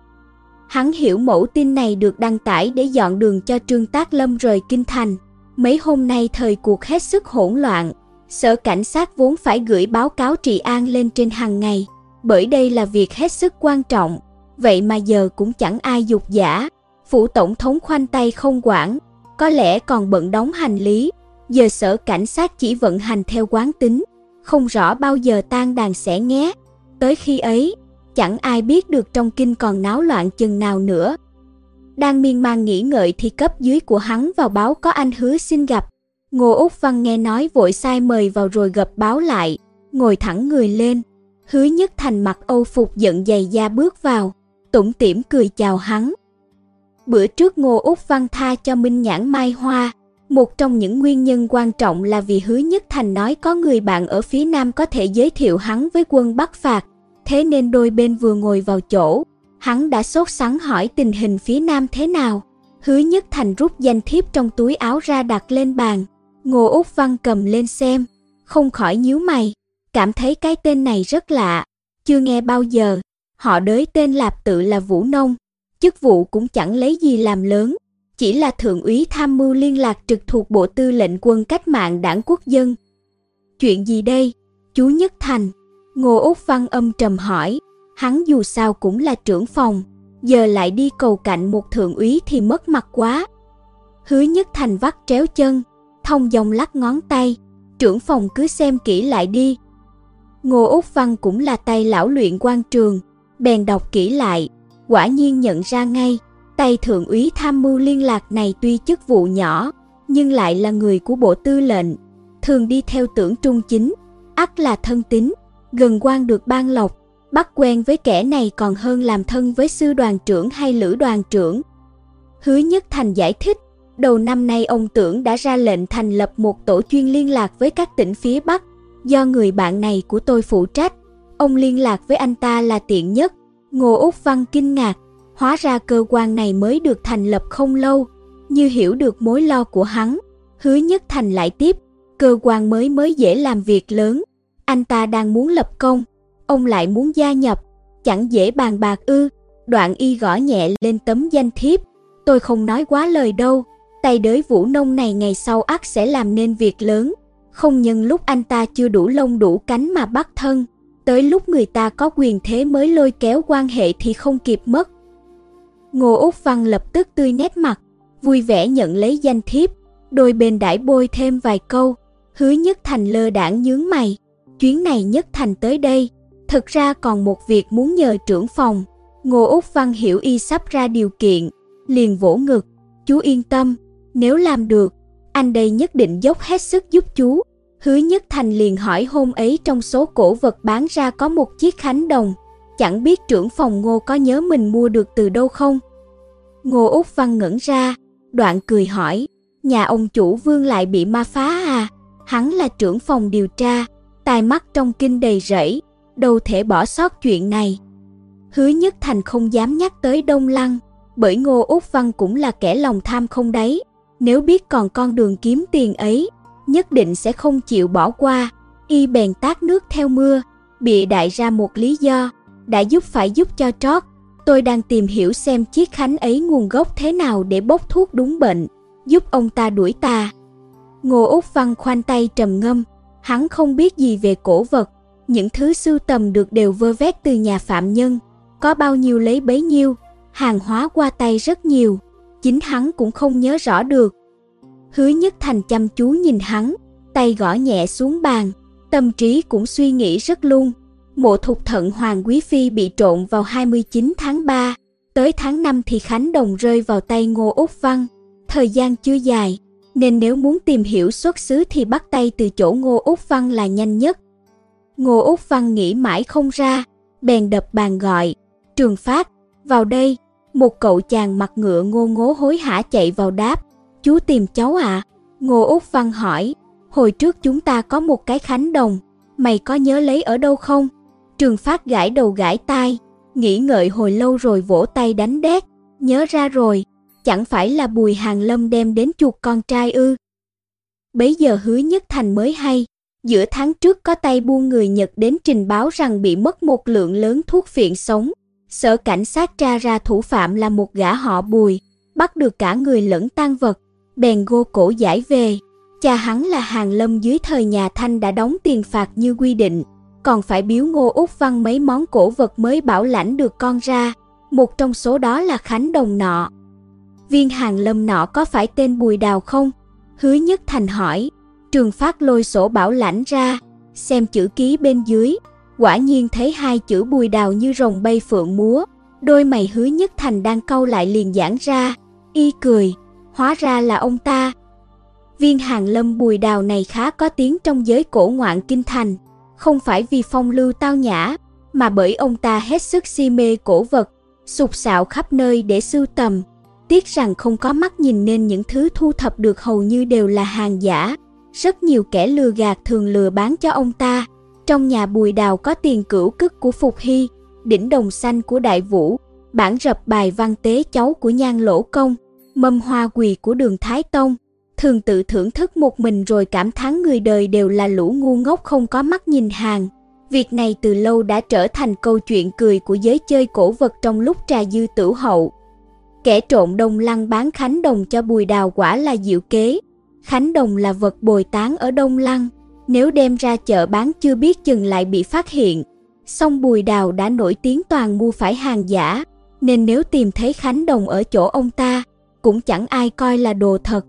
[SPEAKER 1] Hắn hiểu mẫu tin này được đăng tải để dọn đường cho Trương Tác Lâm rời kinh thành. Mấy hôm nay thời cuộc hết sức hỗn loạn, sở cảnh sát vốn phải gửi báo cáo trị an lên trên hàng ngày, bởi đây là việc hết sức quan trọng, vậy mà giờ cũng chẳng ai dục giả. Phủ tổng thống khoanh tay không quản, có lẽ còn bận đóng hành lý, giờ sở cảnh sát chỉ vận hành theo quán tính, không rõ bao giờ tan đàn sẽ nghe. Tới khi ấy, chẳng ai biết được trong kinh còn náo loạn chừng nào nữa. Đang miên man nghĩ ngợi thì cấp dưới của hắn vào báo có anh hứa xin gặp. Ngô Úc Văn nghe nói vội sai mời vào rồi gặp báo lại, ngồi thẳng người lên. Hứa nhất thành mặt âu phục giận dày da bước vào, tủm tỉm cười chào hắn. Bữa trước Ngô Úc Văn tha cho Minh Nhãn Mai Hoa, một trong những nguyên nhân quan trọng là vì Hứa Nhất Thành nói có người bạn ở phía Nam có thể giới thiệu hắn với quân Bắc Phạt, thế nên đôi bên vừa ngồi vào chỗ, hắn đã sốt sắng hỏi tình hình phía Nam thế nào. Hứa Nhất Thành rút danh thiếp trong túi áo ra đặt lên bàn, Ngô Úc Văn cầm lên xem, không khỏi nhíu mày, cảm thấy cái tên này rất lạ, chưa nghe bao giờ. Họ đới tên lạp tự là Vũ Nông, chức vụ cũng chẳng lấy gì làm lớn, chỉ là thượng úy tham mưu liên lạc trực thuộc Bộ Tư lệnh Quân Cách mạng Đảng Quốc dân. Chuyện gì đây? Chú Nhất Thành. Ngô Úc Văn âm trầm hỏi, hắn dù sao cũng là trưởng phòng, giờ lại đi cầu cạnh một thượng úy thì mất mặt quá. Hứa Nhất Thành vắt tréo chân, thông dòng lắc ngón tay, trưởng phòng cứ xem kỹ lại đi. Ngô Úc Văn cũng là tay lão luyện quan trường, bèn đọc kỹ lại, quả nhiên nhận ra ngay, tay thượng úy tham mưu liên lạc này tuy chức vụ nhỏ, nhưng lại là người của bộ tư lệnh, thường đi theo tưởng trung chính, ắt là thân tín, gần quan được ban lộc, bắt quen với kẻ này còn hơn làm thân với sư đoàn trưởng hay lữ đoàn trưởng. Hứa Nhất Thành giải thích, đầu năm nay ông tưởng đã ra lệnh thành lập một tổ chuyên liên lạc với các tỉnh phía Bắc, do người bạn này của tôi phụ trách. Ông liên lạc với anh ta là tiện nhất. Ngô Úc Văn kinh ngạc, hóa ra cơ quan này mới được thành lập không lâu, như hiểu được mối lo của hắn. Hứa Nhất Thành lại tiếp, cơ quan mới mới dễ làm việc lớn, anh ta đang muốn lập công, ông lại muốn gia nhập, chẳng dễ bàn bạc ư. Đoạn y gõ nhẹ lên tấm danh thiếp, tôi không nói quá lời đâu, tay đới vũ nông này ngày sau ắt sẽ làm nên việc lớn, không nhân lúc anh ta chưa đủ lông đủ cánh mà bắt thân, tới lúc người ta có quyền thế mới lôi kéo quan hệ thì không kịp mất. Ngô Úc Văn lập tức tươi nét mặt, vui vẻ nhận lấy danh thiếp, đôi bên đãi bôi thêm vài câu, hứa nhất thành lơ đảng nhướng mày, chuyến này nhất thành tới đây, thực ra còn một việc muốn nhờ trưởng phòng. Ngô Úc Văn hiểu y sắp ra điều kiện, liền vỗ ngực, chú yên tâm, nếu làm được, anh đây nhất định dốc hết sức giúp chú. Hứa Nhất Thành liền hỏi hôm ấy trong số cổ vật bán ra có một chiếc khánh đồng, chẳng biết trưởng phòng Ngô có nhớ mình mua được từ đâu không? Ngô Úc Văn ngẩn ra, đoạn cười hỏi, nhà ông chủ Vương lại bị ma phá à? Hắn là trưởng phòng điều tra, tai mắt trong kinh đầy rẫy, đâu thể bỏ sót chuyện này. Hứa Nhất Thành không dám nhắc tới Đông Lăng, bởi Ngô Úc Văn cũng là kẻ lòng tham không đấy, nếu biết còn con đường kiếm tiền ấy, nhất định sẽ không chịu bỏ qua. Y bèn tát nước theo mưa, bị đại ra một lý do, đã giúp phải giúp cho trót. Tôi đang tìm hiểu xem chiếc khánh ấy nguồn gốc thế nào để bốc thuốc đúng bệnh, giúp ông ta đuổi ta. Ngô Úc Văn khoanh tay trầm ngâm, hắn không biết gì về cổ vật, những thứ sưu tầm được đều vơ vét từ nhà phạm nhân, có bao nhiêu lấy bấy nhiêu, hàng hóa qua tay rất nhiều, chính hắn cũng không nhớ rõ được. Hứa Nhất Thành chăm chú nhìn hắn, tay gõ nhẹ xuống bàn, tâm trí cũng suy nghĩ rất luôn. Mộ thục thận Hoàng Quý Phi bị trộn vào 29 tháng 3, tới tháng 5 thì Khánh Đồng rơi vào tay Ngô Úc Văn. Thời gian chưa dài, nên nếu muốn tìm hiểu xuất xứ thì bắt tay từ chỗ Ngô Úc Văn là nhanh nhất. Ngô Úc Văn nghĩ mãi không ra, bèn đập bàn gọi, Trường Phát, vào đây. Một cậu chàng mặt ngựa ngô ngố hối hả chạy vào đáp, chú tìm cháu à? Ngô Úc Văn hỏi, hồi trước chúng ta có một cái khánh đồng, mày có nhớ lấy ở đâu không? Trường Phát gãi đầu gãi tai, nghĩ ngợi hồi lâu rồi vỗ tay đánh đét, nhớ ra rồi, chẳng phải là Bùi Hàng Lâm đem đến chuột con trai ư? Bấy giờ hứa nhất thành mới hay, giữa tháng trước có tay buôn người Nhật đến trình báo rằng bị mất một lượng lớn thuốc phiện sống, Sở cảnh sát tra ra thủ phạm là một gã họ Bùi, bắt được cả người lẫn tang vật, bèn gô cổ giải về. Cha hắn là Hàng Lâm dưới thời nhà Thanh đã đóng tiền phạt như quy định, còn phải biếu Ngô Úc Văn mấy món cổ vật mới bảo lãnh được con ra, một trong số đó là Khánh Đồng nọ. Viên Hàng Lâm nọ có phải tên Bùi Đào không? Hứa Nhất Thành hỏi, Trường Phát lôi sổ bảo lãnh ra, xem chữ ký bên dưới, quả nhiên thấy hai chữ Bùi Đào như rồng bay phượng múa, đôi mày Hứa Nhất Thành đang câu lại liền giãn ra, y cười, hóa ra là ông ta. Viên Hàng Lâm Bùi Đào này khá có tiếng trong giới cổ ngoạn kinh thành, không phải vì phong lưu tao nhã, mà bởi ông ta hết sức si mê cổ vật, sục sạo khắp nơi để sưu tầm. Tiếc rằng không có mắt nhìn nên những thứ thu thập được hầu như đều là hàng giả. Rất nhiều kẻ lừa gạt thường lừa bán cho ông ta. Trong nhà bùi đào có tiền cửu cức của Phục Hy, đỉnh đồng xanh của Đại Vũ, bản rập bài văn tế cháu của Nhan Lỗ Công, mâm hoa quỳ của Đường Thái Tông, thường tự thưởng thức một mình rồi cảm thán người đời đều là lũ ngu ngốc không có mắt nhìn hàng. Việc này từ lâu đã trở thành câu chuyện cười của giới chơi cổ vật trong lúc trà dư tử hậu. Kẻ trộn đồng lăng bán khánh đồng cho bùi đào quả là diệu kế. Khánh đồng là vật bồi tán ở Đông Lăng, nếu đem ra chợ bán chưa biết chừng lại bị phát hiện. Song bùi đào đã nổi tiếng toàn mua phải hàng giả, nên nếu tìm thấy khánh đồng ở chỗ ông ta, cũng chẳng ai coi là đồ thật.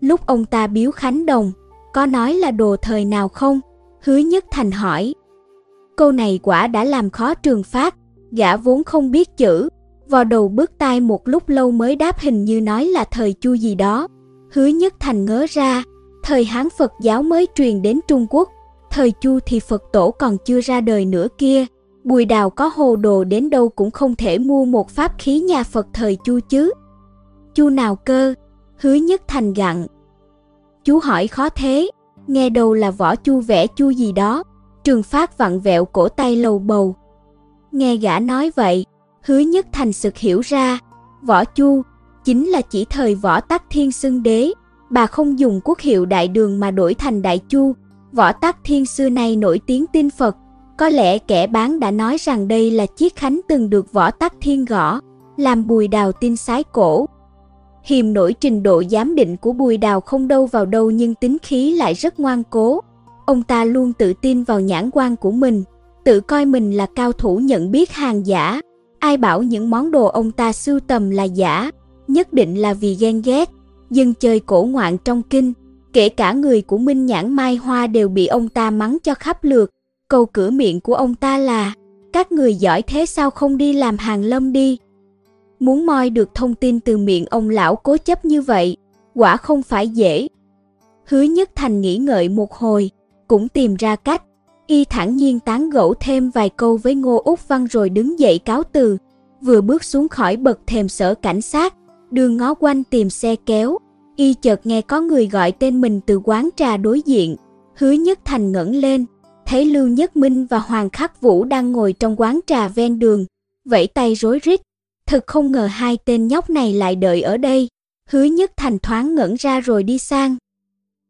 [SPEAKER 1] Lúc ông ta biếu khánh đồng, có nói là đồ thời nào không? Hứa Nhất Thành hỏi. Câu này quả đã làm khó trường phát, gã vốn không biết chữ, vò đầu bước tai một lúc lâu mới đáp hình như nói là thời chu gì đó. Hứa Nhất Thành ngớ ra, thời Hán Phật giáo mới truyền đến Trung Quốc, thời chu thì Phật tổ còn chưa ra đời nữa kia. Bùi đào có hồ đồ đến đâu cũng không thể mua một pháp khí nhà Phật thời chu chứ. Chu nào cơ? Hứa Nhất Thành gặn. Chú hỏi khó thế, nghe đầu là võ chu vẽ chu gì đó. Trường Phát vặn vẹo cổ tay lầu bầu. Nghe gã nói vậy, hứa nhất thành sực hiểu ra, võ chu chính là chỉ thời võ tắc thiên xưng đế, bà không dùng quốc hiệu đại đường mà đổi thành đại chu. Võ tắc thiên xưa nay nổi tiếng tin Phật, có lẽ kẻ bán đã nói rằng đây là chiếc khánh từng được võ tắc thiên gõ, làm bùi đào tin sái cổ. Hiềm nổi trình độ giám định của bùi đào không đâu vào đâu nhưng tính khí lại rất ngoan cố. Ông ta luôn tự tin vào nhãn quan của mình, tự coi mình là cao thủ nhận biết hàng giả. Ai bảo những món đồ ông ta sưu tầm là giả, nhất định là vì ghen ghét. Dân chơi cổ ngoạn trong kinh, kể cả người của Minh Nhãn Mai Hoa đều bị ông ta mắng cho khắp lượt. Câu cửa miệng của ông ta là, các người giỏi thế sao không đi làm hàng lâm đi. Muốn moi được thông tin từ miệng ông lão cố chấp như vậy, quả không phải dễ. Hứa Nhất Thành nghĩ ngợi một hồi, cũng tìm ra cách. Y thẳng nhiên tán gẫu thêm vài câu với Ngô Úc Văn rồi đứng dậy cáo từ. Vừa bước xuống khỏi bậc thềm sở cảnh sát, đường ngó quanh tìm xe kéo. Y chợt nghe có người gọi tên mình từ quán trà đối diện. Hứa Nhất Thành ngẩng lên, thấy Lưu Nhất Minh và Hoàng Khắc Vũ đang ngồi trong quán trà ven đường, vẫy tay rối rít. Thực không ngờ hai tên nhóc này lại đợi ở đây. Hứa Nhất Thành thoáng ngẩn ra rồi đi sang.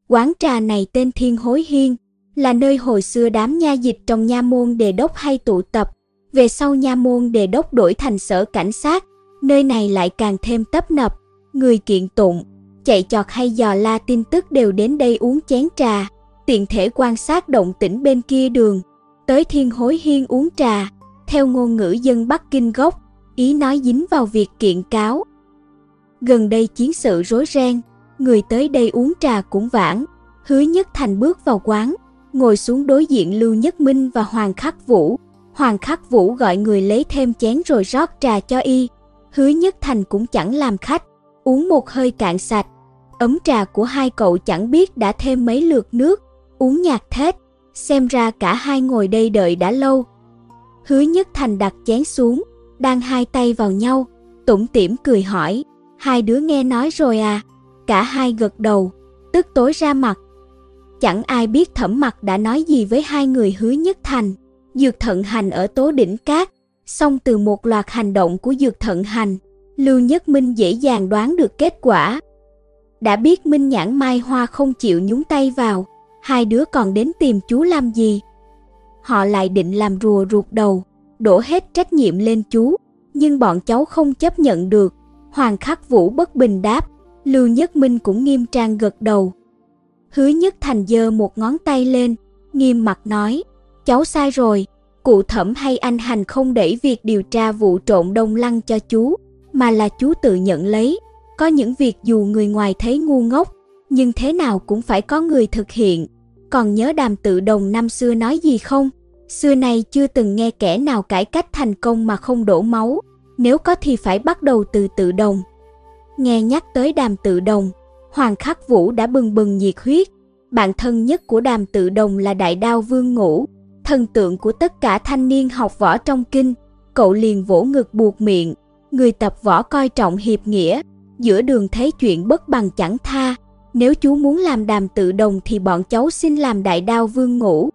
[SPEAKER 1] Quán trà này tên Thiên Hối Hiên, là nơi hồi xưa đám nha dịch trong nha môn đề đốc hay tụ tập. Về sau nha môn đề đốc đổi thành sở cảnh sát, nơi này lại càng thêm tấp nập, người kiện tụng, chạy chọt hay dò la tin tức đều đến đây uống chén trà, tiện thể quan sát động tĩnh bên kia đường, tới thiên hối hiên uống trà, theo ngôn ngữ dân Bắc Kinh gốc, ý nói dính vào việc kiện cáo. Gần đây chiến sự rối ren, người tới đây uống trà cũng vãn, hứa nhất thành bước vào quán, ngồi xuống đối diện Lưu Nhất Minh và Hoàng Khắc Vũ. Hoàng Khắc Vũ gọi người lấy thêm chén rồi rót trà cho y. Hứa Nhất Thành cũng chẳng làm khách, uống một hơi cạn sạch. Ấm trà của hai cậu chẳng biết đã thêm mấy lượt nước, uống nhạt thết. Xem ra cả hai ngồi đây đợi đã lâu. Hứa Nhất Thành đặt chén xuống, đang hai tay vào nhau, tủm tỉm cười hỏi, hai đứa nghe nói rồi à? Cả hai gật đầu, tức tối ra mặt, Chẳng ai biết thẩm mặt đã nói gì với hai người hứa nhất thành. Dược thận hành ở tố đỉnh cát, song từ một loạt hành động của dược thận hành, Lưu Nhất Minh dễ dàng đoán được kết quả. Đã biết Minh Nhãn Mai Hoa không chịu nhúng tay vào, hai đứa còn đến tìm chú làm gì? Họ lại định làm rùa ruột đầu, đổ hết trách nhiệm lên chú, nhưng bọn cháu không chấp nhận được. Hoàng Khắc Vũ bất bình đáp, Lưu Nhất Minh cũng nghiêm trang gật đầu. Hứa Nhất Thành giơ một ngón tay lên, nghiêm mặt nói, cháu sai rồi, cụ thẩm hay anh hành không để việc điều tra vụ trộn đông lăng cho chú, mà là chú tự nhận lấy. Có những việc dù người ngoài thấy ngu ngốc, nhưng thế nào cũng phải có người thực hiện. Còn nhớ đàm tự đồng năm xưa nói gì không? Xưa nay chưa từng nghe kẻ nào cải cách thành công mà không đổ máu, nếu có thì phải bắt đầu từ tự đồng. Nghe nhắc tới đàm tự đồng, Hoàng Khắc Vũ đã bừng bừng nhiệt huyết. Bạn thân nhất của đàm tự đồng là đại đao vương ngũ, thần tượng của tất cả thanh niên học võ trong kinh. Cậu liền vỗ ngực buộc miệng, người tập võ coi trọng hiệp nghĩa, giữa đường thấy chuyện bất bằng chẳng tha. Nếu chú muốn làm đàm tự đồng thì bọn cháu xin làm đại đao vương ngũ.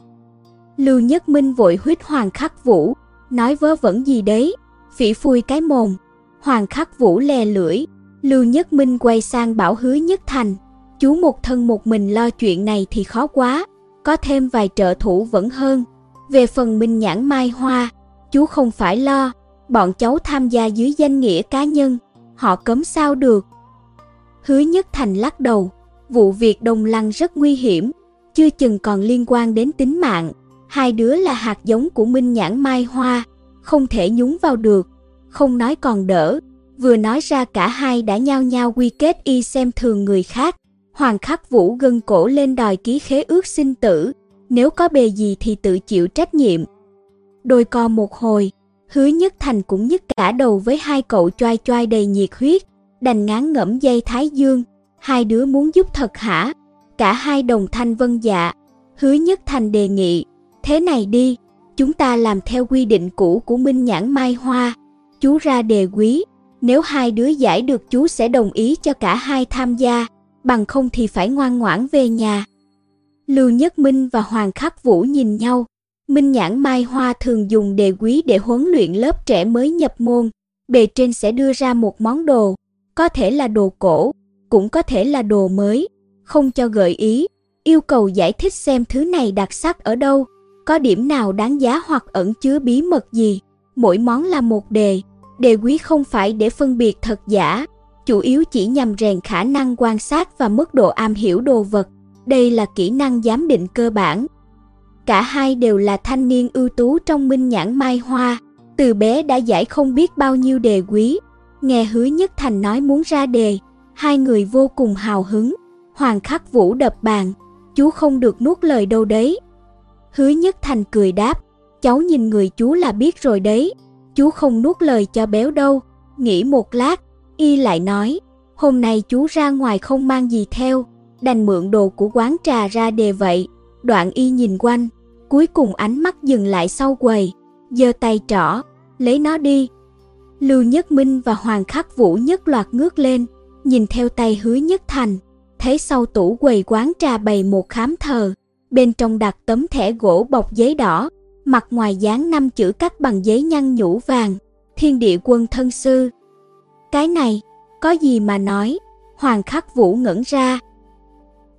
[SPEAKER 1] Lưu Nhất Minh vội huyết Hoàng Khắc Vũ, nói vớ vẩn gì đấy, phỉ phui cái mồm. Hoàng Khắc Vũ lè lưỡi, Lưu Nhất Minh quay sang bảo hứa Nhất Thành, chú một thân một mình lo chuyện này thì khó quá, có thêm vài trợ thủ vẫn hơn. Về phần Minh Nhãn Mai Hoa, chú không phải lo, bọn cháu tham gia dưới danh nghĩa cá nhân, họ cấm sao được. Hứa Nhất Thành lắc đầu, vụ việc Đông Lăng rất nguy hiểm, chưa chừng còn liên quan đến tính mạng. Hai đứa là hạt giống của Minh Nhãn Mai Hoa, không thể nhúng vào được, không nói còn đỡ. Vừa nói ra cả hai đã nhao nhao quy kết y xem thường người khác. Hoàng Khắc Vũ gân cổ lên đòi ký khế ước sinh tử, nếu có bề gì thì tự chịu trách nhiệm. Đôi co một hồi, hứa nhất thành cũng nhức cả đầu với hai cậu choai choai đầy nhiệt huyết, đành ngán ngẫm dây thái dương, hai đứa muốn giúp thật hả? Cả hai đồng thanh vân dạ, hứa nhất thành đề nghị, thế này đi, chúng ta làm theo quy định cũ của Minh Nhãn Mai Hoa, chú ra đề quý, nếu hai đứa giải được chú sẽ đồng ý cho cả hai tham gia, bằng không thì phải ngoan ngoãn về nhà. Lưu Nhất Minh và Hoàng Khắc Vũ nhìn nhau. Minh Nhãn Mai Hoa thường dùng đề quý để huấn luyện lớp trẻ mới nhập môn. Bề trên sẽ đưa ra một món đồ, có thể là đồ cổ, cũng có thể là đồ mới, không cho gợi ý, yêu cầu giải thích xem thứ này đặc sắc ở đâu, có điểm nào đáng giá hoặc ẩn chứa bí mật gì. Mỗi món là một đề, đề quý không phải để phân biệt thật giả, chủ yếu chỉ nhằm rèn khả năng quan sát và mức độ am hiểu đồ vật. Đây là kỹ năng giám định cơ bản. Cả hai đều là thanh niên ưu tú trong minh nhãn mai hoa, từ bé đã giải không biết bao nhiêu đề quý. Nghe hứa nhất thành nói muốn ra đề, hai người vô cùng hào hứng. Hoàng khắc vũ đập bàn, chú không được nuốt lời đâu đấy. Hứa nhất thành cười đáp, cháu nhìn người chú là biết rồi đấy, chú không nuốt lời cho béo đâu. Nghĩ một lát, y lại nói, hôm nay chú ra ngoài không mang gì theo, đành mượn đồ của quán trà ra đề vậy. Đoạn y nhìn quanh, cuối cùng ánh mắt dừng lại sau quầy, giơ tay trỏ, lấy nó đi. Lưu Nhất Minh và Hoàng Khắc Vũ nhất loạt ngước lên, nhìn theo tay hứa nhất thành, thấy sau tủ quầy quán trà bày một khám thờ, bên trong đặt tấm thẻ gỗ bọc giấy đỏ, mặt ngoài dán năm chữ cắt bằng giấy nhăn nhũ vàng, thiên địa quân thân sư. Cái này, có gì mà nói, Hoàng Khắc Vũ ngẩn ra.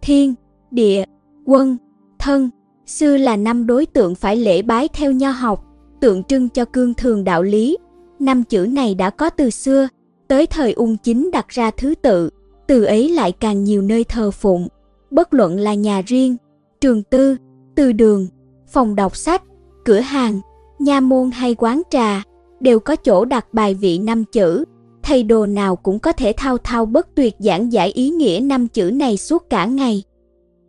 [SPEAKER 1] Thiên, địa, quân, thân, sư là năm đối tượng phải lễ bái theo nho học, tượng trưng cho cương thường đạo lý. Năm chữ này đã có từ xưa, tới thời ung chính đặt ra thứ tự, từ ấy lại càng nhiều nơi thờ phụng, bất luận là nhà riêng, trường tư, từ đường, phòng đọc sách, cửa hàng, nha môn hay quán trà, đều có chỗ đặt bài vị năm chữ. Thầy đồ nào cũng có thể thao thao bất tuyệt giảng giải ý nghĩa năm chữ này suốt cả ngày.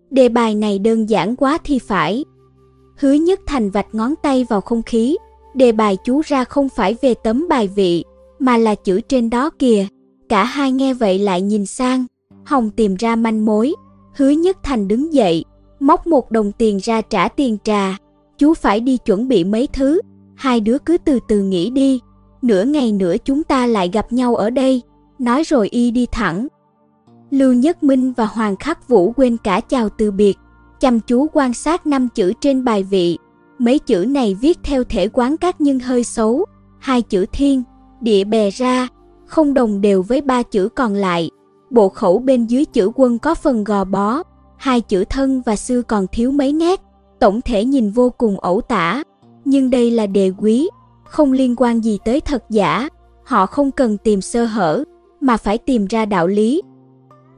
[SPEAKER 1] Đề bài này đơn giản quá thì phải. Hứa nhất thành vạch ngón tay vào không khí, đề bài chú ra không phải về tấm bài vị, mà là chữ trên đó kìa. Cả hai nghe vậy lại nhìn sang, Hồng tìm ra manh mối. Hứa nhất thành đứng dậy, móc một đồng tiền ra trả tiền trà. Chú phải đi chuẩn bị mấy thứ, hai đứa cứ từ từ nghĩ đi. Nửa ngày nữa chúng ta lại gặp nhau ở đây. Nói rồi y đi thẳng. Lưu Nhất Minh và Hoàng Khắc Vũ quên cả chào từ biệt, chăm chú quan sát năm chữ trên bài vị. Mấy chữ này viết theo thể quán các nhưng hơi xấu, hai chữ thiên, địa bè ra, không đồng đều với ba chữ còn lại. Bộ khẩu bên dưới chữ quân có phần gò bó, hai chữ thân và sư còn thiếu mấy nét, tổng thể nhìn vô cùng ẩu tả. Nhưng đây là đề quý, không liên quan gì tới thật giả, họ không cần tìm sơ hở, mà phải tìm ra đạo lý.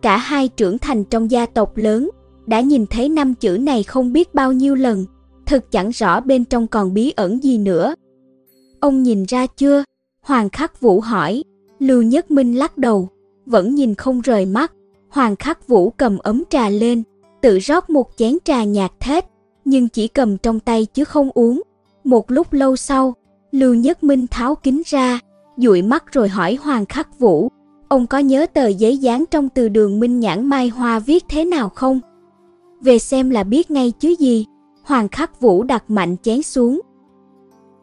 [SPEAKER 1] Cả hai trưởng thành trong gia tộc lớn, đã nhìn thấy năm chữ này không biết bao nhiêu lần, thực chẳng rõ bên trong còn bí ẩn gì nữa. Ông nhìn ra chưa? Hoàng Khắc Vũ hỏi. Lưu Nhất Minh lắc đầu, vẫn nhìn không rời mắt. Hoàng Khắc Vũ cầm ấm trà lên, tự rót một chén trà nhạt thết, nhưng chỉ cầm trong tay chứ không uống. Một lúc lâu sau, Lưu Nhất Minh tháo kính ra, dụi mắt rồi hỏi Hoàng Khắc Vũ, ông có nhớ tờ giấy dán trong từ đường Minh Nhãn Mai Hoa viết thế nào không? Về xem là biết ngay chứ gì. Hoàng Khắc Vũ đặt mạnh chén xuống.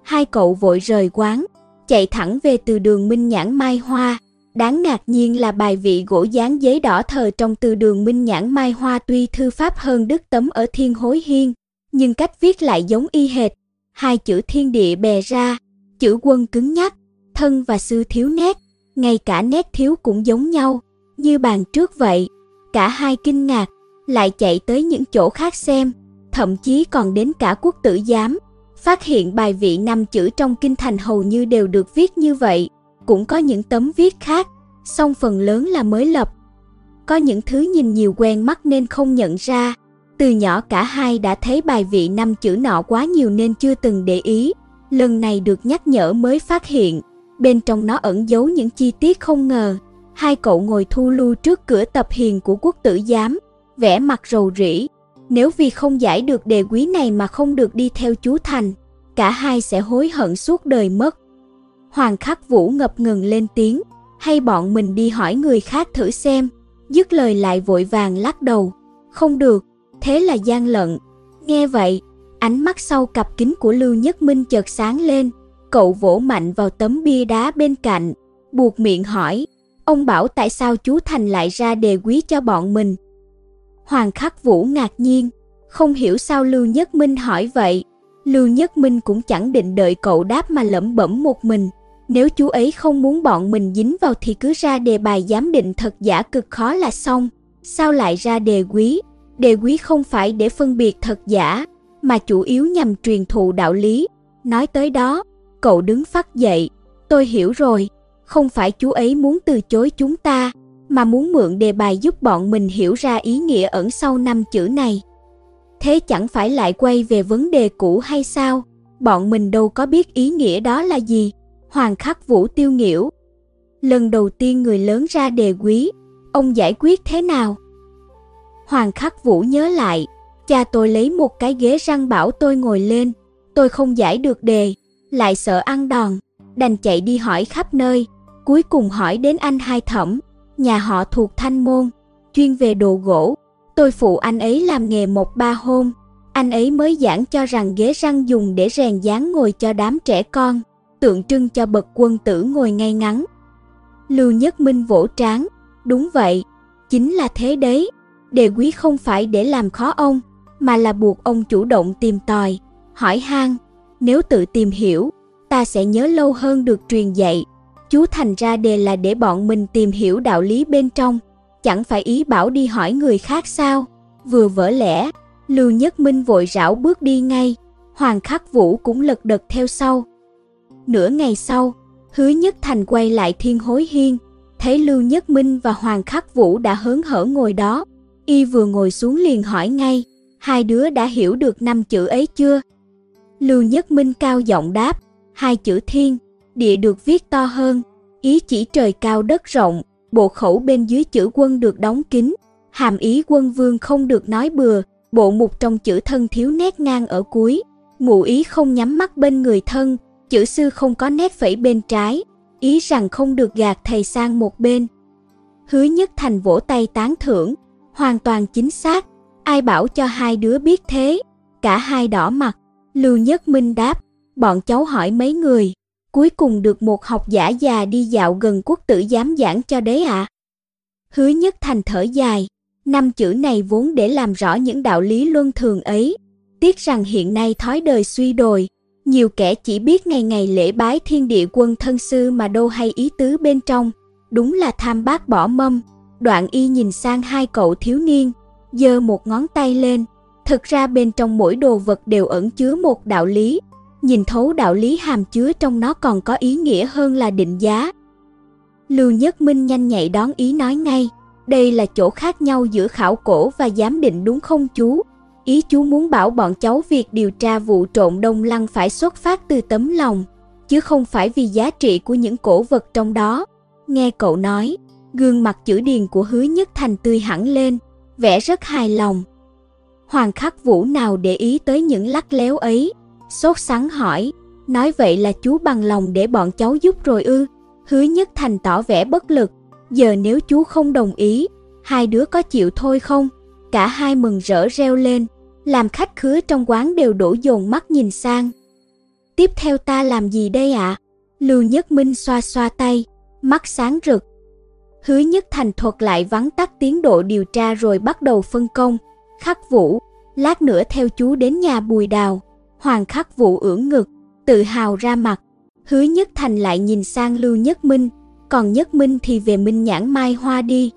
[SPEAKER 1] Hai cậu vội rời quán, chạy thẳng về từ đường Minh Nhãn Mai Hoa. Đáng ngạc nhiên là bài vị gỗ dán giấy đỏ thờ trong từ đường Minh Nhãn Mai Hoa tuy thư pháp hơn đức tấm ở Thiên Hối Hiên, nhưng cách viết lại giống y hệt. Hai chữ thiên địa bè ra, chữ quân cứng nhắc, thân và sư thiếu nét, ngay cả nét thiếu cũng giống nhau, như bàn trước vậy. Cả hai kinh ngạc, lại chạy tới những chỗ khác xem, thậm chí còn đến cả quốc tử giám, phát hiện bài vị năm chữ trong kinh thành hầu như đều được viết như vậy, cũng có những tấm viết khác, song phần lớn là mới lập. Có những thứ nhìn nhiều quen mắt nên không nhận ra, từ nhỏ cả hai đã thấy bài vị năm chữ nọ quá nhiều nên chưa từng để ý, lần này được nhắc nhở mới phát hiện, bên trong nó ẩn giấu những chi tiết không ngờ. Hai cậu ngồi thu lưu trước cửa tập hiền của quốc tử giám, vẻ mặt rầu rĩ. Nếu vì không giải được đề quý này mà không được đi theo chú Thành, cả hai sẽ hối hận suốt đời mất. Hoàng Khắc Vũ ngập ngừng lên tiếng, hay bọn mình đi hỏi người khác thử xem, dứt lời lại vội vàng lắc đầu. Không được, thế là gian lận. Nghe vậy, ánh mắt sau cặp kính của Lưu Nhất Minh chợt sáng lên, cậu vỗ mạnh vào tấm bia đá bên cạnh, buộc miệng hỏi, ông bảo tại sao chú Thành lại ra đề quý cho bọn mình. Hoàng Khắc Vũ ngạc nhiên, không hiểu sao Lưu Nhất Minh hỏi vậy. Lưu Nhất Minh cũng chẳng định đợi cậu đáp mà lẩm bẩm một mình. Nếu chú ấy không muốn bọn mình dính vào thì cứ ra đề bài giám định thật giả cực khó là xong. Sao lại ra đề quý? Đề quý không phải để phân biệt thật giả, mà chủ yếu nhằm truyền thụ đạo lý. Nói tới đó, cậu đứng phát dậy. Tôi hiểu rồi, không phải chú ấy muốn từ chối chúng ta, mà muốn mượn đề bài giúp bọn mình hiểu ra ý nghĩa ẩn sau năm chữ này. Thế chẳng phải lại quay về vấn đề cũ hay sao? Bọn mình đâu có biết ý nghĩa đó là gì. Hoàng khắc vũ tiêu nghỉu. Lần đầu tiên người lớn ra đề quý, ông giải quyết thế nào? Hoàng khắc vũ nhớ lại, cha tôi lấy một cái ghế răng bảo tôi ngồi lên, tôi không giải được đề, lại sợ ăn đòn, đành chạy đi hỏi khắp nơi, cuối cùng hỏi đến anh hai thẩm, nhà họ thuộc Thanh Môn, chuyên về đồ gỗ. Tôi phụ anh ấy làm nghề một ba hôm, anh ấy mới giảng cho rằng ghế răng dùng để rèn dáng ngồi cho đám trẻ con, tượng trưng cho bậc quân tử ngồi ngay ngắn. Lưu Nhất Minh vỗ trán, đúng vậy, chính là thế đấy, đề quý không phải để làm khó ông, mà là buộc ông chủ động tìm tòi, hỏi han, nếu tự tìm hiểu, ta sẽ nhớ lâu hơn được truyền dạy chú thành ra đề là để bọn mình tìm hiểu đạo lý bên trong, chẳng phải ý bảo đi hỏi người khác sao. Vừa vỡ lẽ, Lưu Nhất Minh vội rảo bước đi ngay, Hoàng Khắc Vũ cũng lật đật theo sau. Nửa ngày sau, Hứa Nhất Thành quay lại Thiên Hối Hiên, thấy Lưu Nhất Minh và Hoàng Khắc Vũ đã hớn hở ngồi đó. Y vừa ngồi xuống liền hỏi ngay, hai đứa đã hiểu được năm chữ ấy chưa? Lưu Nhất Minh cao giọng đáp, hai chữ thiên, địa được viết to hơn, ý chỉ trời cao đất rộng, bộ khẩu bên dưới chữ quân được đóng kín, hàm ý quân vương không được nói bừa, bộ mục trong chữ thân thiếu nét ngang ở cuối, ngụ ý không nhắm mắt bên người thân, chữ sư không có nét phẩy bên trái, ý rằng không được gạt thầy sang một bên. Hứa nhất thành vỗ tay tán thưởng, hoàn toàn chính xác, ai bảo cho hai đứa biết thế, cả hai đỏ mặt, Lưu Nhất Minh đáp, bọn cháu hỏi mấy người, Cuối cùng được một học giả già đi dạo gần quốc tử giám giảng cho đấy ạ. À. Hứa nhất thành thở dài, năm chữ này vốn để làm rõ những đạo lý luân thường ấy. Tiếc rằng hiện nay thói đời suy đồi, nhiều kẻ chỉ biết ngày ngày lễ bái thiên địa quân thân sư mà đâu hay ý tứ bên trong. Đúng là tham bác bỏ mâm. Đoạn y nhìn sang hai cậu thiếu niên, giơ một ngón tay lên. Thực ra bên trong mỗi đồ vật đều ẩn chứa một đạo lý, nhìn thấu đạo lý hàm chứa trong nó còn có ý nghĩa hơn là định giá. Lưu Nhất Minh nhanh nhạy đón ý nói ngay, đây là chỗ khác nhau giữa khảo cổ và giám định đúng không chú? Ý chú muốn bảo bọn cháu việc điều tra vụ trộm đông lăng phải xuất phát từ tấm lòng, chứ không phải vì giá trị của những cổ vật trong đó. Nghe cậu nói, gương mặt chữ điền của hứa nhất thành tươi hẳn lên, vẻ rất hài lòng. Hoàng khắc vũ nào để ý tới những lắc léo ấy, sốt sắng hỏi, nói vậy là chú bằng lòng để bọn cháu giúp rồi ư. Hứa nhất thành tỏ vẻ bất lực, giờ nếu chú không đồng ý, hai đứa có chịu thôi không? Cả hai mừng rỡ reo lên, làm khách khứa trong quán đều đổ dồn mắt nhìn sang. Tiếp theo ta làm gì đây ạ? À? Lưu Nhất Minh xoa xoa tay, mắt sáng rực. Hứa Nhất Thành thuật lại vắng tắt tiến độ điều tra rồi bắt đầu phân công. Khắc Vũ, lát nữa theo chú đến nhà Bùi Đào. Hoàng Khắc Vũ ưỡn ngực, tự hào ra mặt. Hứa Nhất Thành lại nhìn sang Lưu Nhất Minh, còn Nhất Minh thì về Minh Nhãn Mai Hoa đi.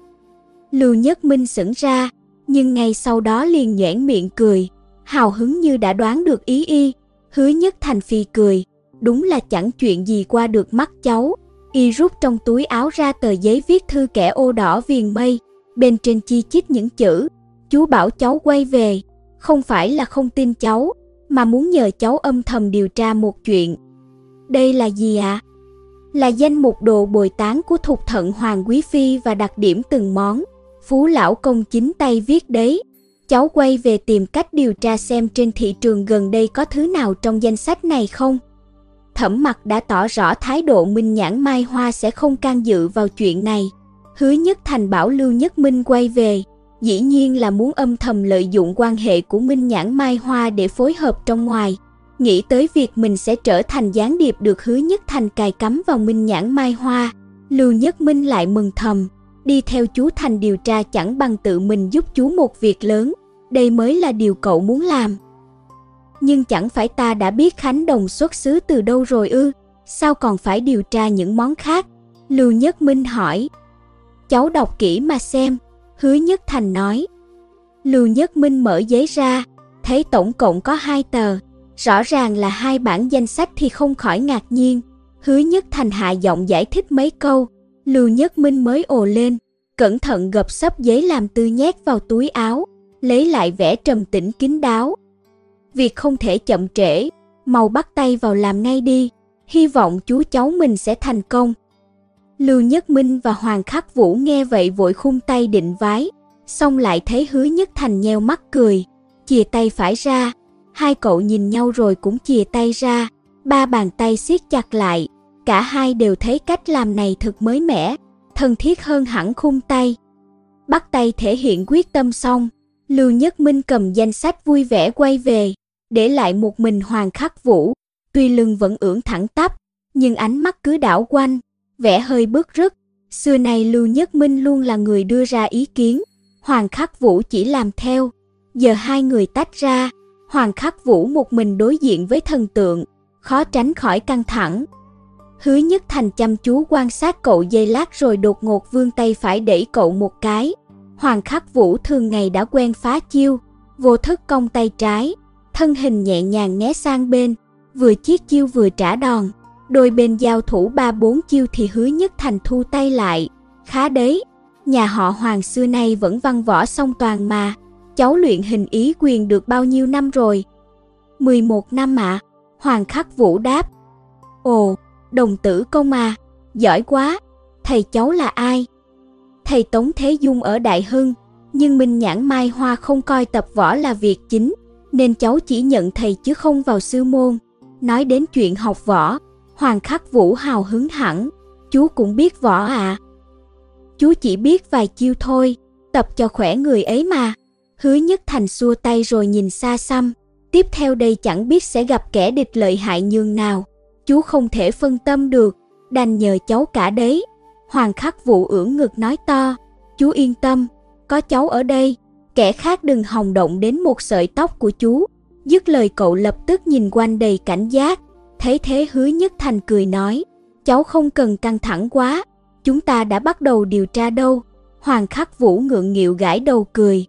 [SPEAKER 1] Lưu Nhất Minh sững ra, nhưng ngay sau đó liền nhoẻn miệng cười, hào hứng như đã đoán được ý y. Hứa Nhất Thành phi cười, đúng là chẳng chuyện gì qua được mắt cháu. Y rút trong túi áo ra tờ giấy viết thư kẻ ô đỏ viền mây, bên trên chi chít những chữ, chú bảo cháu quay về, không phải là không tin cháu, mà muốn nhờ cháu âm thầm điều tra một chuyện. Đây là gì ạ? À? Là danh mục đồ bồi tán của thục thận Hoàng Quý Phi và đặc điểm từng món. Phú lão công chính tay viết đấy. Cháu quay về tìm cách điều tra xem trên thị trường gần đây có thứ nào trong danh sách này không. Thẩm Mặc đã tỏ rõ thái độ Minh Nhãn Mai Hoa sẽ không can dự vào chuyện này. Hứa Nhất Thành bảo Lưu Nhất Minh quay về, dĩ nhiên là muốn âm thầm lợi dụng quan hệ của Minh Nhãn Mai Hoa để phối hợp trong ngoài. Nghĩ tới việc mình sẽ trở thành gián điệp được Hứa Nhất Thành cài cắm vào Minh Nhãn Mai Hoa, Lưu Nhất Minh lại mừng thầm, đi theo chú Thành điều tra chẳng bằng tự mình giúp chú một việc lớn, đây mới là điều cậu muốn làm. Nhưng chẳng phải ta đã biết Khánh Đồng xuất xứ từ đâu rồi ư, sao còn phải điều tra những món khác? Lưu Nhất Minh hỏi. Cháu đọc kỹ mà xem, Hứa Nhất Thành nói. Lưu Nhất Minh mở giấy ra, thấy tổng cộng có hai tờ, rõ ràng là hai bản danh sách thì không khỏi ngạc nhiên. Hứa Nhất Thành hạ giọng giải thích mấy câu, Lưu Nhất Minh mới ồ lên, cẩn thận gập sấp giấy làm tư nhét vào túi áo, lấy lại vẻ trầm tĩnh kín đáo. Việc không thể chậm trễ, mau bắt tay vào làm ngay đi, hy vọng chú cháu mình sẽ thành công. Lưu Nhất Minh và Hoàng Khắc Vũ nghe vậy vội khung tay định vái, xong lại thấy Hứa Nhất Thành nheo mắt cười, chìa tay phải ra, hai cậu nhìn nhau rồi cũng chìa tay ra, ba bàn tay siết chặt lại, cả hai đều thấy cách làm này thật mới mẻ, thân thiết hơn hẳn khung tay. Bắt tay thể hiện quyết tâm xong, Lưu Nhất Minh cầm danh sách vui vẻ quay về, để lại một mình Hoàng Khắc Vũ, tuy lưng vẫn ưỡn thẳng tắp, nhưng ánh mắt cứ đảo quanh, vẻ hơi bức rứt. Xưa này Lưu Nhất Minh luôn là người đưa ra ý kiến, Hoàng Khắc Vũ chỉ làm theo. Giờ hai người tách ra, Hoàng Khắc Vũ một mình đối diện với thần tượng, khó tránh khỏi căng thẳng. Hứa Nhất Thành chăm chú quan sát cậu dây lát rồi đột ngột vươn tay phải đẩy cậu một cái. Hoàng Khắc Vũ thường ngày đã quen phá chiêu, vô thức cong tay trái, thân hình nhẹ nhàng né sang bên, vừa chiết chiêu vừa trả đòn. Đôi bên giao thủ ba bốn chiêu thì hứa nhất thành thu tay lại. Khá đấy, nhà họ Hoàng xưa nay vẫn văn võ song toàn mà. Cháu luyện hình ý quyền được bao nhiêu năm rồi? 11 năm ạ, à? Hoàng Khắc Vũ đáp. Ồ, đồng tử công mà, giỏi quá, thầy cháu là ai? Thầy Tống Thế Dung ở Đại Hưng, nhưng Minh Nhãn Mai Hoa không coi tập võ là việc chính, nên cháu chỉ nhận thầy chứ không vào sư môn. Nói đến chuyện học võ, Hoàng Khắc Vũ hào hứng hẳn, chú cũng biết võ à. Chú chỉ biết vài chiêu thôi, tập cho khỏe người ấy mà. Hứa Nhất Thành xua tay rồi nhìn xa xăm, tiếp theo đây chẳng biết sẽ gặp kẻ địch lợi hại nhường nào. Chú không thể phân tâm được, đành nhờ cháu cả đấy. Hoàng Khắc Vũ ưỡn ngực nói to, chú yên tâm, có cháu ở đây, kẻ khác đừng hòng động đến một sợi tóc của chú. Dứt lời cậu lập tức nhìn quanh đầy cảnh giác, thấy thế hứa nhất thành cười nói, cháu không cần căng thẳng quá, chúng ta đã bắt đầu điều tra đâu. Hoàng Khắc Vũ ngượng nghịu gãi đầu cười.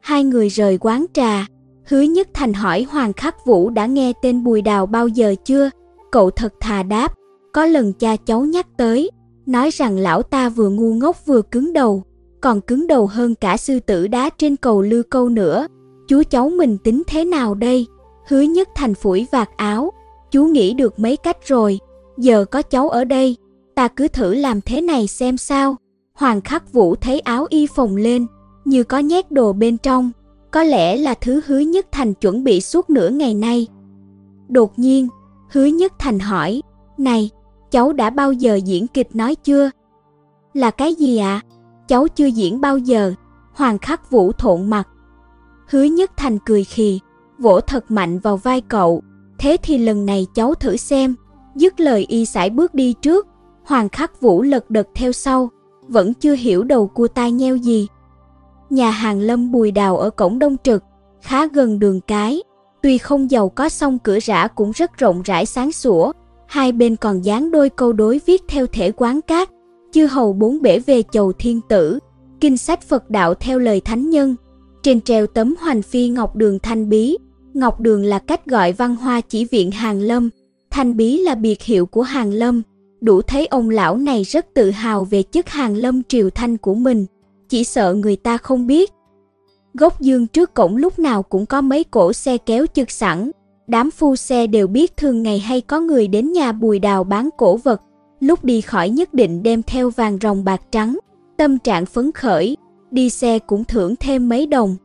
[SPEAKER 1] Hai người rời quán trà, Hứa Nhất Thành hỏi Hoàng Khắc Vũ đã nghe tên Bùi Đào bao giờ chưa? Cậu thật thà đáp, có lần cha cháu nhắc tới, nói rằng lão ta vừa ngu ngốc vừa cứng đầu, còn cứng đầu hơn cả sư tử đá trên cầu lư câu nữa. Chú cháu mình tính thế nào đây? Hứa Nhất Thành phủi vạt áo, chú nghĩ được mấy cách rồi, giờ có cháu ở đây, ta cứ thử làm thế này xem sao. Hoàng Khắc Vũ thấy áo y phồng lên, như có nhét đồ bên trong, có lẽ là thứ Hứa Nhất Thành chuẩn bị suốt nửa ngày nay. Đột nhiên, Hứa Nhất Thành hỏi, này, cháu đã bao giờ diễn kịch nói chưa? Là cái gì ạ? À? Cháu chưa diễn bao giờ. Hoàng Khắc Vũ thộn mặt. Hứa Nhất Thành cười khì, vỗ thật mạnh vào vai cậu. Thế thì lần này cháu thử xem. Dứt lời y sải bước đi trước, Hoàng Khắc Vũ lật đật theo sau, vẫn chưa hiểu đầu cua tai nheo gì. Nhà hàng Lâm Bùi Đào ở cổng Đông Trực, khá gần đường cái, tuy không giàu có song cửa rã cũng rất rộng rãi sáng sủa, hai bên còn dán đôi câu đối viết theo thể quán cát, chư hầu bốn bể về chầu thiên tử, kinh sách Phật đạo theo lời thánh nhân. Trên treo tấm hoành phi ngọc đường thanh bí, ngọc đường là cách gọi văn hoa chỉ viện hàng lâm, thanh bí là biệt hiệu của hàng lâm. Đủ thấy ông lão này rất tự hào về chức hàng lâm triều thanh của mình, chỉ sợ người ta không biết. Gốc dương trước cổng lúc nào cũng có mấy cổ xe kéo chực sẵn, đám phu xe đều biết thường ngày hay có người đến nhà bùi đào bán cổ vật, lúc đi khỏi nhất định đem theo vàng rồng bạc trắng, tâm trạng phấn khởi, đi xe cũng thưởng thêm mấy đồng.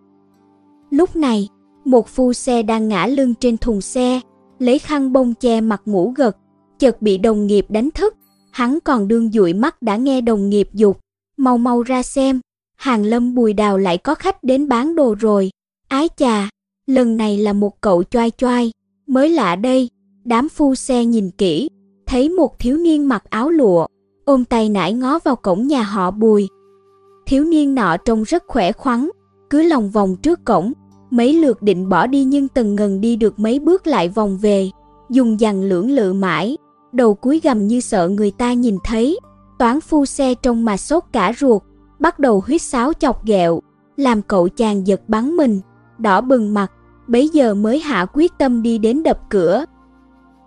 [SPEAKER 1] Lúc này, một phu xe đang ngã lưng trên thùng xe, lấy khăn bông che mặt ngủ gật, chợt bị đồng nghiệp đánh thức, hắn còn đương dụi mắt đã nghe đồng nghiệp dục, mau mau ra xem, hàng lâm bùi đào lại có khách đến bán đồ rồi, ái chà, lần này là một cậu choai choai, mới lạ đây, đám phu xe nhìn kỹ, thấy một thiếu niên mặc áo lụa, ôm tay nải ngó vào cổng nhà họ Bùi. Thiếu niên nọ trông rất khỏe khoắn, cứ lòng vòng trước cổng, mấy lượt định bỏ đi nhưng từng ngần đi được mấy bước lại vòng về, dùng dằn lưỡng lự mãi, đầu cúi gầm như sợ người ta nhìn thấy. Toán phu xe trông mà sốt cả ruột, bắt đầu huyết sáo chọc ghẹo, làm cậu chàng giật bắn mình, đỏ bừng mặt, bấy giờ mới hạ quyết tâm đi đến đập cửa.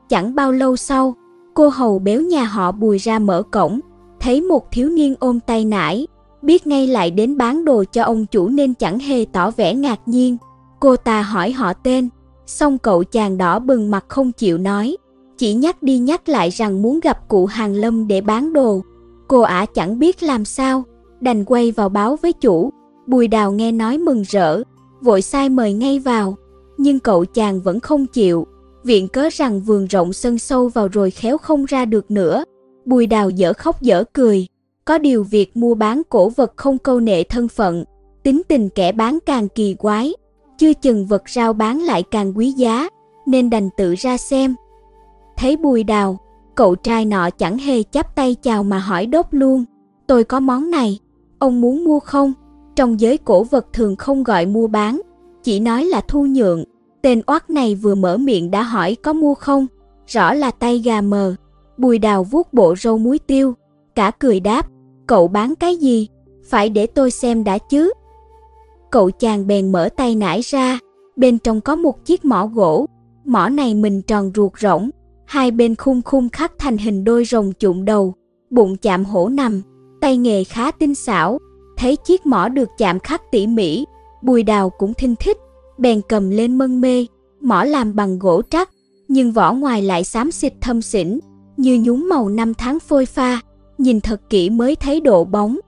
[SPEAKER 1] Chẳng bao lâu sau, Cô hầu béo nhà họ bùi ra mở cổng, thấy một thiếu niên ôm tay nải, biết ngay lại đến bán đồ cho ông chủ nên chẳng hề tỏ vẻ ngạc nhiên. Cô ta hỏi họ tên, xong cậu chàng đỏ bừng mặt không chịu nói, chỉ nhắc đi nhắc lại rằng muốn gặp cụ Hàng Lâm để bán đồ. Cô ả chẳng biết làm sao, đành quay vào báo với chủ. Bùi đào nghe nói mừng rỡ, vội sai mời ngay vào, nhưng cậu chàng vẫn không chịu, viện cớ rằng vườn rộng sân sâu vào rồi khéo không ra được nữa. Bùi đào dở khóc dở cười, có điều việc mua bán cổ vật không câu nệ thân phận, tính tình kẻ bán càng kỳ quái, chưa chừng vật rao bán lại càng quý giá, nên đành tự ra xem. Thấy bùi đào, cậu trai nọ chẳng hề chắp tay chào mà hỏi đốt luôn, tôi có món này, ông muốn mua không? Trong giới cổ vật thường không gọi mua bán, chỉ nói là thu nhượng, Tên oát này vừa mở miệng đã hỏi có mua không, rõ là tay gà mờ. Bùi đào vuốt bộ râu muối tiêu, cả cười đáp, cậu bán cái gì, phải để tôi xem đã chứ. Cậu chàng bèn mở tay nải ra, bên trong có một chiếc mỏ gỗ, mỏ này mình tròn ruột rỗng, hai bên khung khung khắc thành hình đôi rồng chụm đầu, bụng chạm hổ nằm, tay nghề khá tinh xảo, thấy chiếc mỏ được chạm khắc tỉ mỉ, bùi đào cũng thinh thích, bèn cầm lên mân mê, mỏ làm bằng gỗ trắc, nhưng vỏ ngoài lại xám xịt thâm xỉn, như nhúng màu năm tháng phôi pha, nhìn thật kỹ mới thấy độ bóng.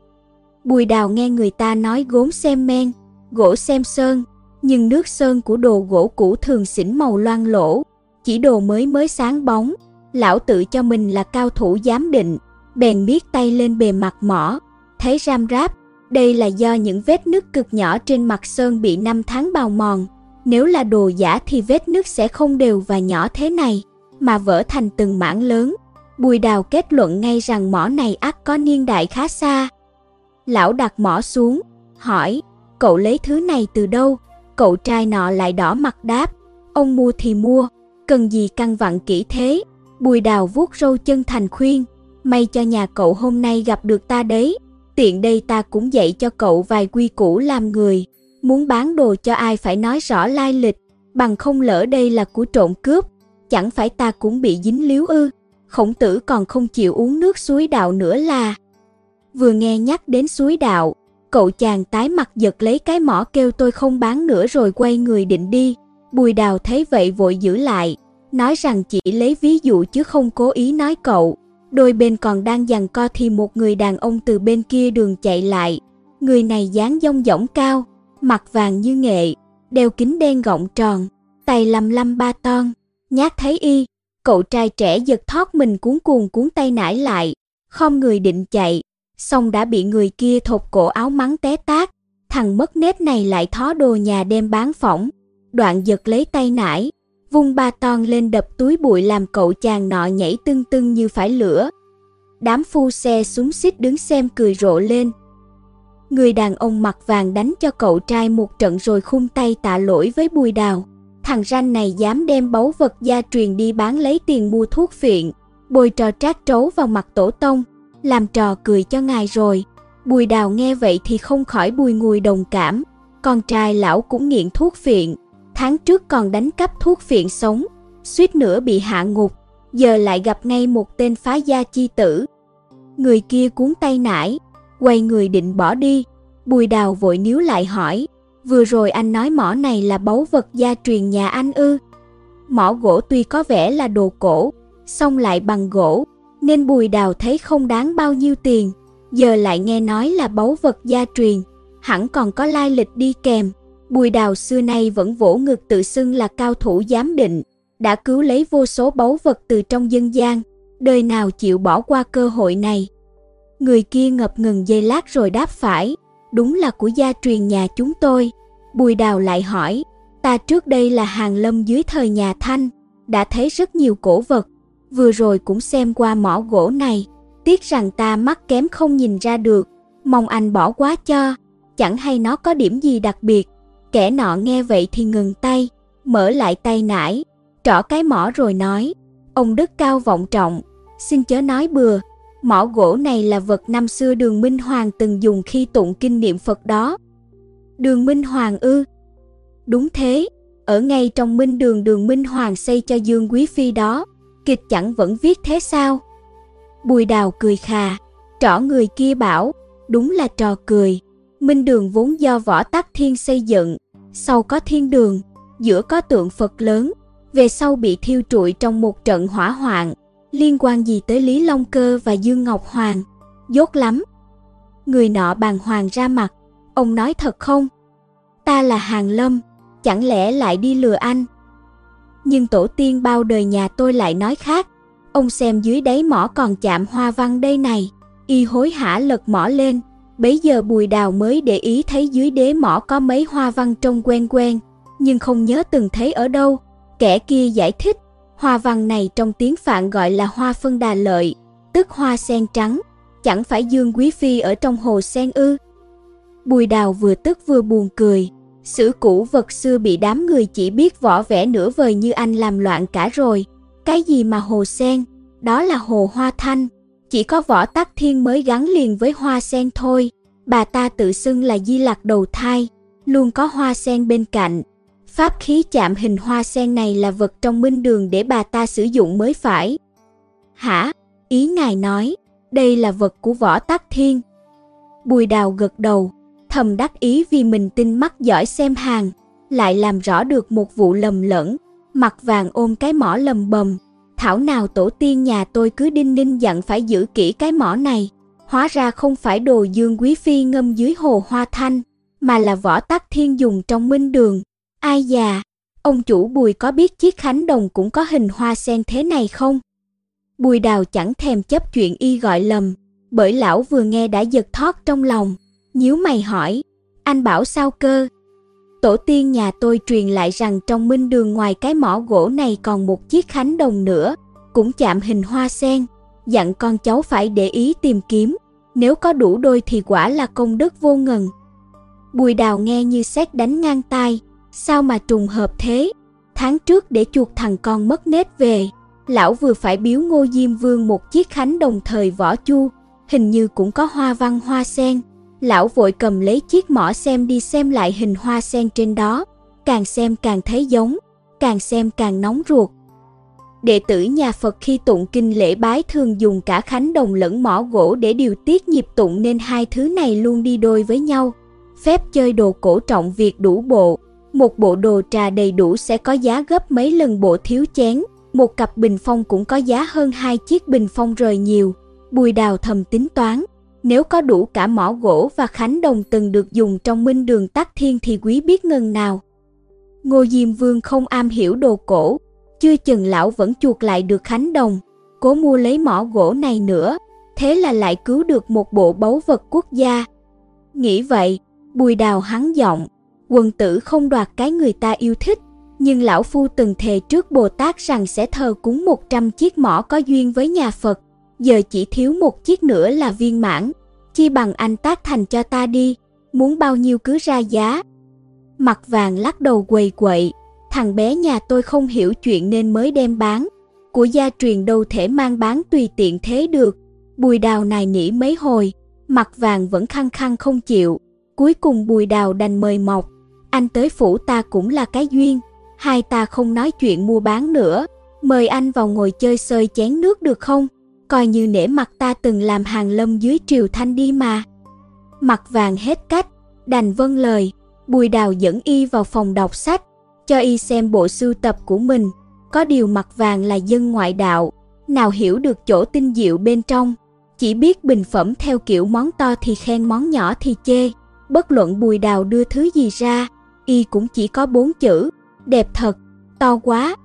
[SPEAKER 1] Bùi đào nghe người ta nói gốm xem men, gỗ xem sơn, nhưng nước sơn của đồ gỗ cũ thường xỉn màu loang lỗ, chỉ đồ mới mới sáng bóng. Lão tự cho mình là cao thủ giám định, bèn biết tay lên bề mặt mỏ, thấy ram ráp, đây là do những vết nứt cực nhỏ trên mặt sơn bị năm tháng bào mòn. Nếu là đồ giả thì vết nứt sẽ không đều và nhỏ thế này, mà vỡ thành từng mảng lớn. Bùi đào kết luận ngay rằng mỏ này ắt có niên đại khá xa. Lão đặt mỏ xuống, hỏi, cậu lấy thứ này từ đâu? Cậu trai nọ lại đỏ mặt đáp, ông mua thì mua, cần gì căn vặn kỹ thế? Bùi đào vuốt râu chân thành khuyên, may cho nhà cậu hôm nay gặp được ta đấy tiện đây ta cũng dạy cho cậu vài quy củ làm người. muốn bán đồ cho ai phải nói rõ lai lịch, bằng không lỡ đây là của trộm cướp, chẳng phải ta cũng bị dính líu ư. Khổng tử còn không chịu uống nước suối đạo nữa là. Vừa nghe nhắc đến suối đạo, cậu chàng tái mặt giật lấy cái mỏ kêu tôi không bán nữa rồi quay người định đi. Bùi đào thấy vậy vội giữ lại, nói rằng chỉ lấy ví dụ chứ không cố ý nói cậu. Đôi bên còn đang giằng co thì một người đàn ông từ bên kia đường chạy lại. Người này dáng dông dỏng cao, mặt vàng như nghệ, đeo kính đen gọng tròn, tay lăm lăm ba ton, nhát thấy y, cậu trai trẻ giật thoát mình cuốn cuồng cuốn tay nải lại, không người định chạy, xong đã bị người kia thột cổ áo mắng té tát, thằng mất nết này lại thó đồ nhà đem bán phỏng, đoạn giật lấy tay nải, vung ba ton lên đập túi bụi làm cậu chàng nọ nhảy tưng tưng như phải lửa. Đám phu xe súng xít đứng xem cười rộ lên. Người đàn ông mặc vàng đánh cho cậu trai một trận rồi khung tay tạ lỗi với bùi đào. Thằng ranh này dám đem báu vật gia truyền đi bán lấy tiền mua thuốc phiện, bồi trò trát trấu vào mặt tổ tông, làm trò cười cho ngài rồi. Bùi đào nghe vậy thì không khỏi bùi ngùi đồng cảm, con trai lão cũng nghiện thuốc phiện, tháng trước còn đánh cắp thuốc phiện sống, suýt nữa bị hạ ngục, giờ lại gặp ngay một tên phá gia chi tử. Người kia cuốn tay nải, quay người định bỏ đi, bùi đào vội níu lại hỏi, vừa rồi anh nói mỏ này là báu vật gia truyền nhà anh ư. Mỏ gỗ tuy có vẻ là đồ cổ, song lại bằng gỗ, nên bùi đào thấy không đáng bao nhiêu tiền, giờ lại nghe nói là báu vật gia truyền, hẳn còn có lai lịch đi kèm. Bùi đào xưa nay vẫn vỗ ngực tự xưng là cao thủ giám định, đã cứu lấy vô số báu vật từ trong dân gian, đời nào chịu bỏ qua cơ hội này. Người kia ngập ngừng giây lát rồi đáp phải, đúng là của gia truyền nhà chúng tôi. Bùi đào lại hỏi, ta trước đây là hàng lâm dưới thời nhà Thanh, đã thấy rất nhiều cổ vật, vừa rồi cũng xem qua mỏ gỗ này, tiếc rằng ta mắt kém không nhìn ra được, mong anh bỏ quá cho, chẳng hay nó có điểm gì đặc biệt. Kẻ nọ nghe vậy thì ngừng tay, mở lại tay nải, trỏ cái mỏ rồi nói, ông đức cao vọng trọng, xin chớ nói bừa, mỏ gỗ này là vật năm xưa đường Minh Hoàng từng dùng khi tụng kinh niệm Phật đó. Đường Minh Hoàng ư? Đúng thế, ở ngay trong minh đường đường Minh Hoàng xây cho Dương Quý Phi đó, kịch chẳng vẫn viết thế sao? Bùi đào cười khà, trỏ người kia bảo, đúng là trò cười. Minh đường vốn do võ tắc thiên xây dựng, sau có thiên đường, giữa có tượng Phật lớn, về sau bị thiêu trụi trong một trận hỏa hoạn, liên quan gì tới Lý Long Cơ và Dương Ngọc Hoàng, dốt lắm. Người nọ bàn hoàng ra mặt, ông nói thật không? Ta là Hàng Lâm, chẳng lẽ lại đi lừa anh? Nhưng tổ tiên bao đời nhà tôi lại nói khác, ông xem dưới đáy mỏ còn chạm hoa văn đây này, y hối hả lật mỏ lên, Bấy giờ Bùi Đào mới để ý thấy dưới đế mỏ có mấy hoa văn trông quen quen, nhưng không nhớ từng thấy ở đâu. Kẻ kia giải thích, hoa văn này trong tiếng Phạn gọi là hoa phân đà lợi, tức hoa sen trắng, chẳng phải Dương Quý Phi ở trong hồ sen ư. Bùi Đào vừa tức vừa buồn cười, sử cũ vật xưa bị đám người chỉ biết võ vẽ nửa vời như anh làm loạn cả rồi. Cái gì mà hồ sen, đó là hồ hoa thanh, chỉ có võ tắc thiên mới gắn liền với hoa sen thôi. Bà ta tự xưng là di lạc đầu thai, luôn có hoa sen bên cạnh. Pháp khí chạm hình hoa sen này là vật trong minh đường để bà ta sử dụng mới phải. Hả? Ý ngài nói, đây là vật của võ tắc thiên. Bùi đào gật đầu, thầm đắc ý vì mình tin mắt giỏi xem hàng, lại làm rõ được một vụ lầm lẫn, mặt vàng ôm cái mỏ lầm bầm, thảo nào tổ tiên nhà tôi cứ đinh ninh dặn phải giữ kỹ cái mỏ này. Hóa ra không phải đồ dương quý phi ngâm dưới hồ hoa thanh, mà là võ tắc thiên dùng trong minh đường. Ai già, ông chủ bùi có biết chiếc khánh đồng cũng có hình hoa sen thế này không? Bùi đào chẳng thèm chấp chuyện y gọi lầm, bởi lão vừa nghe đã giật thót trong lòng, nhíu mày hỏi, anh bảo sao cơ? Tổ tiên nhà tôi truyền lại rằng trong minh đường ngoài cái mỏ gỗ này còn một chiếc khánh đồng nữa, cũng chạm hình hoa sen, dặn con cháu phải để ý tìm kiếm, nếu có đủ đôi thì quả là công đức vô ngần. Bùi đào nghe như xét đánh ngang tai, sao mà trùng hợp thế? Tháng trước để chuột thằng con mất nết về, lão vừa phải biếu ngô diêm vương một chiếc khánh đồng thời võ chu, hình như cũng có hoa văn hoa sen, Lão vội cầm lấy chiếc mỏ xem đi xem lại hình hoa sen trên đó, càng xem càng thấy giống, càng xem càng nóng ruột. Đệ tử nhà Phật khi tụng kinh lễ bái thường dùng cả khánh đồng lẫn mỏ gỗ để điều tiết nhịp tụng nên hai thứ này luôn đi đôi với nhau. Phép chơi đồ cổ trọng việc đủ bộ, một bộ đồ trà đầy đủ sẽ có giá gấp mấy lần bộ thiếu chén, một cặp bình phong cũng có giá hơn hai chiếc bình phong rời nhiều. Bùi đào thầm tính toán, nếu có đủ cả mỏ gỗ và khánh đồng từng được dùng trong minh đường tắc thiên thì quý biết ngần nào. Ngô Diêm Vương không am hiểu đồ cổ, chưa chừng lão vẫn chuột lại được khánh đồng, cố mua lấy mỏ gỗ này nữa, thế là lại cứu được một bộ báu vật quốc gia. Nghĩ vậy, bùi đào hắn giọng, quần tử không đoạt cái người ta yêu thích, nhưng lão phu từng thề trước Bồ Tát rằng sẽ thờ cúng 100 chiếc mỏ có duyên với nhà Phật, giờ chỉ thiếu một chiếc nữa là viên mãn, chi bằng anh tác thành cho ta đi, muốn bao nhiêu cứ ra giá. Mặt vàng lắc đầu quầy quậy, thằng bé nhà tôi không hiểu chuyện nên mới đem bán, của gia truyền đâu thể mang bán tùy tiện thế được. Bùi đào này nỉ mấy hồi, mặt vàng vẫn khăng khăng không chịu, cuối cùng bùi đào đành mời mọc, anh tới phủ ta cũng là cái duyên, hai ta không nói chuyện mua bán nữa, mời anh vào ngồi chơi sơi chén nước được không? Coi như nể mặt ta từng làm hàng lâm dưới triều thanh đi mà. Mặt vàng hết cách, đành vâng lời, bùi đào dẫn y vào phòng đọc sách, cho y xem bộ sưu tập của mình. Có điều mặt vàng là dân ngoại đạo, nào hiểu được chỗ tinh diệu bên trong, chỉ biết bình phẩm theo kiểu món to thì khen món nhỏ thì chê. Bất luận bùi đào đưa thứ gì ra, y cũng chỉ có bốn chữ, đẹp thật, to quá.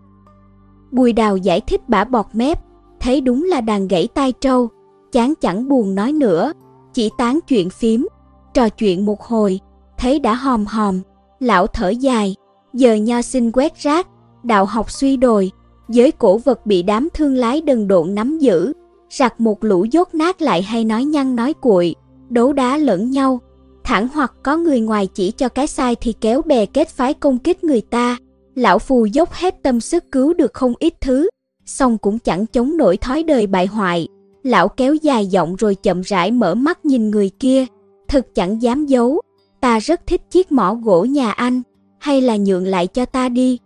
[SPEAKER 1] Bùi đào giải thích bả bọt mép, thấy đúng là đàn gãy tai trâu, chán chẳng buồn nói nữa, chỉ tán chuyện phím, trò chuyện một hồi, thấy đã hòm hòm, lão thở dài, giờ nho sinh quét rác, đạo học suy đồi, giới cổ vật bị đám thương lái đần độn nắm giữ, sặc một lũ dốt nát lại hay nói nhăn nói cuội, đấu đá lẫn nhau, thẳng hoặc có người ngoài chỉ cho cái sai thì kéo bè kết phái công kích người ta. Lão phù dốc hết tâm sức cứu được không ít thứ, song cũng chẳng chống nổi thói đời bại hoại. Lão kéo dài giọng rồi chậm rãi mở mắt nhìn người kia, thực chẳng dám giấu, ta rất thích chiếc mỏ gỗ nhà anh, hay là nhượng lại cho ta đi.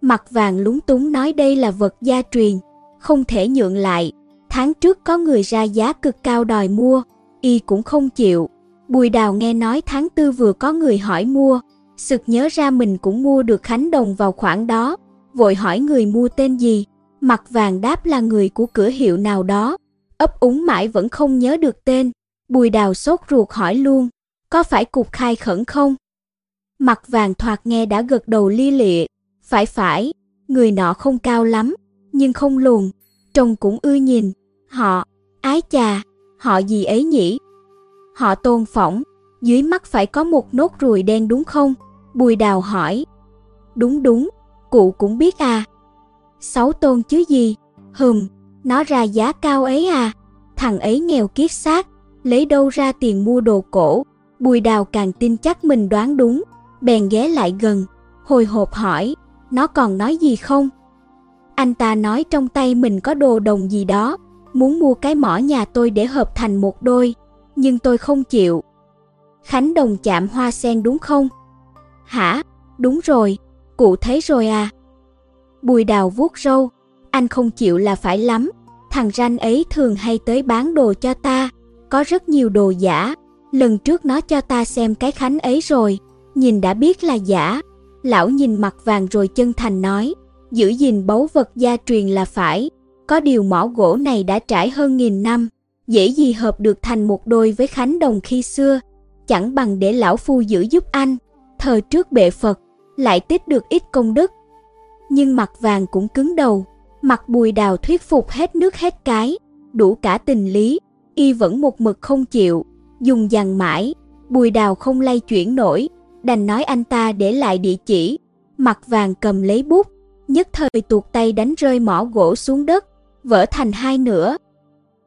[SPEAKER 1] Mặt vàng lúng túng nói đây là vật gia truyền, không thể nhượng lại. Tháng trước có người ra giá cực cao đòi mua, y cũng không chịu. Bùi đào nghe nói tháng tư vừa có người hỏi mua, sực nhớ ra mình cũng mua được khánh đồng vào khoảng đó, vội hỏi người mua tên gì. Mặt vàng đáp là người của cửa hiệu nào đó, ấp úng mãi vẫn không nhớ được tên. Bùi đào sốt ruột hỏi luôn, có phải cục khai khẩn không? Mặt vàng thoạt nghe đã gật đầu li lịa, phải phải, người nọ không cao lắm, nhưng không lùn, trông cũng ưa nhìn. Họ, ái chà, họ gì ấy nhỉ? Họ tôn phỏng, dưới mắt phải có một nốt ruồi đen đúng không? Bùi đào hỏi. Đúng đúng, cụ cũng biết à. Sáu tôn chứ gì? Hừm, nó ra giá cao ấy à. Thằng ấy nghèo kiết xác, lấy đâu ra tiền mua đồ cổ. Bùi đào càng tin chắc mình đoán đúng, bèn ghé lại gần, hồi hộp hỏi, nó còn nói gì không? Anh ta nói trong tay mình có đồ đồng gì đó, muốn mua cái mỏ nhà tôi để hợp thành một đôi, nhưng tôi không chịu. Khánh đồng chạm hoa sen đúng không? Hả? Đúng rồi, cụ thấy rồi à? Bùi đào vuốt râu, anh không chịu là phải lắm, thằng ranh ấy thường hay tới bán đồ cho ta, có rất nhiều đồ giả, lần trước nó cho ta xem cái khánh ấy rồi, nhìn đã biết là giả. Lão nhìn mặt vàng rồi chân thành nói, giữ gìn báu vật gia truyền là phải, có điều mỏ gỗ này đã trải hơn nghìn năm, dễ gì hợp được thành một đôi với Khánh Đồng khi xưa, chẳng bằng để lão phu giữ giúp anh, thờ trước bệ Phật, lại tích được ít công đức. Nhưng mặt vàng cũng cứng đầu, mặt bùi đào thuyết phục hết nước hết cái, đủ cả tình lý, y vẫn một mực không chịu, dùng dằn mãi, bùi đào không lay chuyển nổi, đành nói anh ta để lại địa chỉ, mặt vàng cầm lấy bút, nhất thời tuột tay đánh rơi mỏ gỗ xuống đất, vỡ thành hai nửa.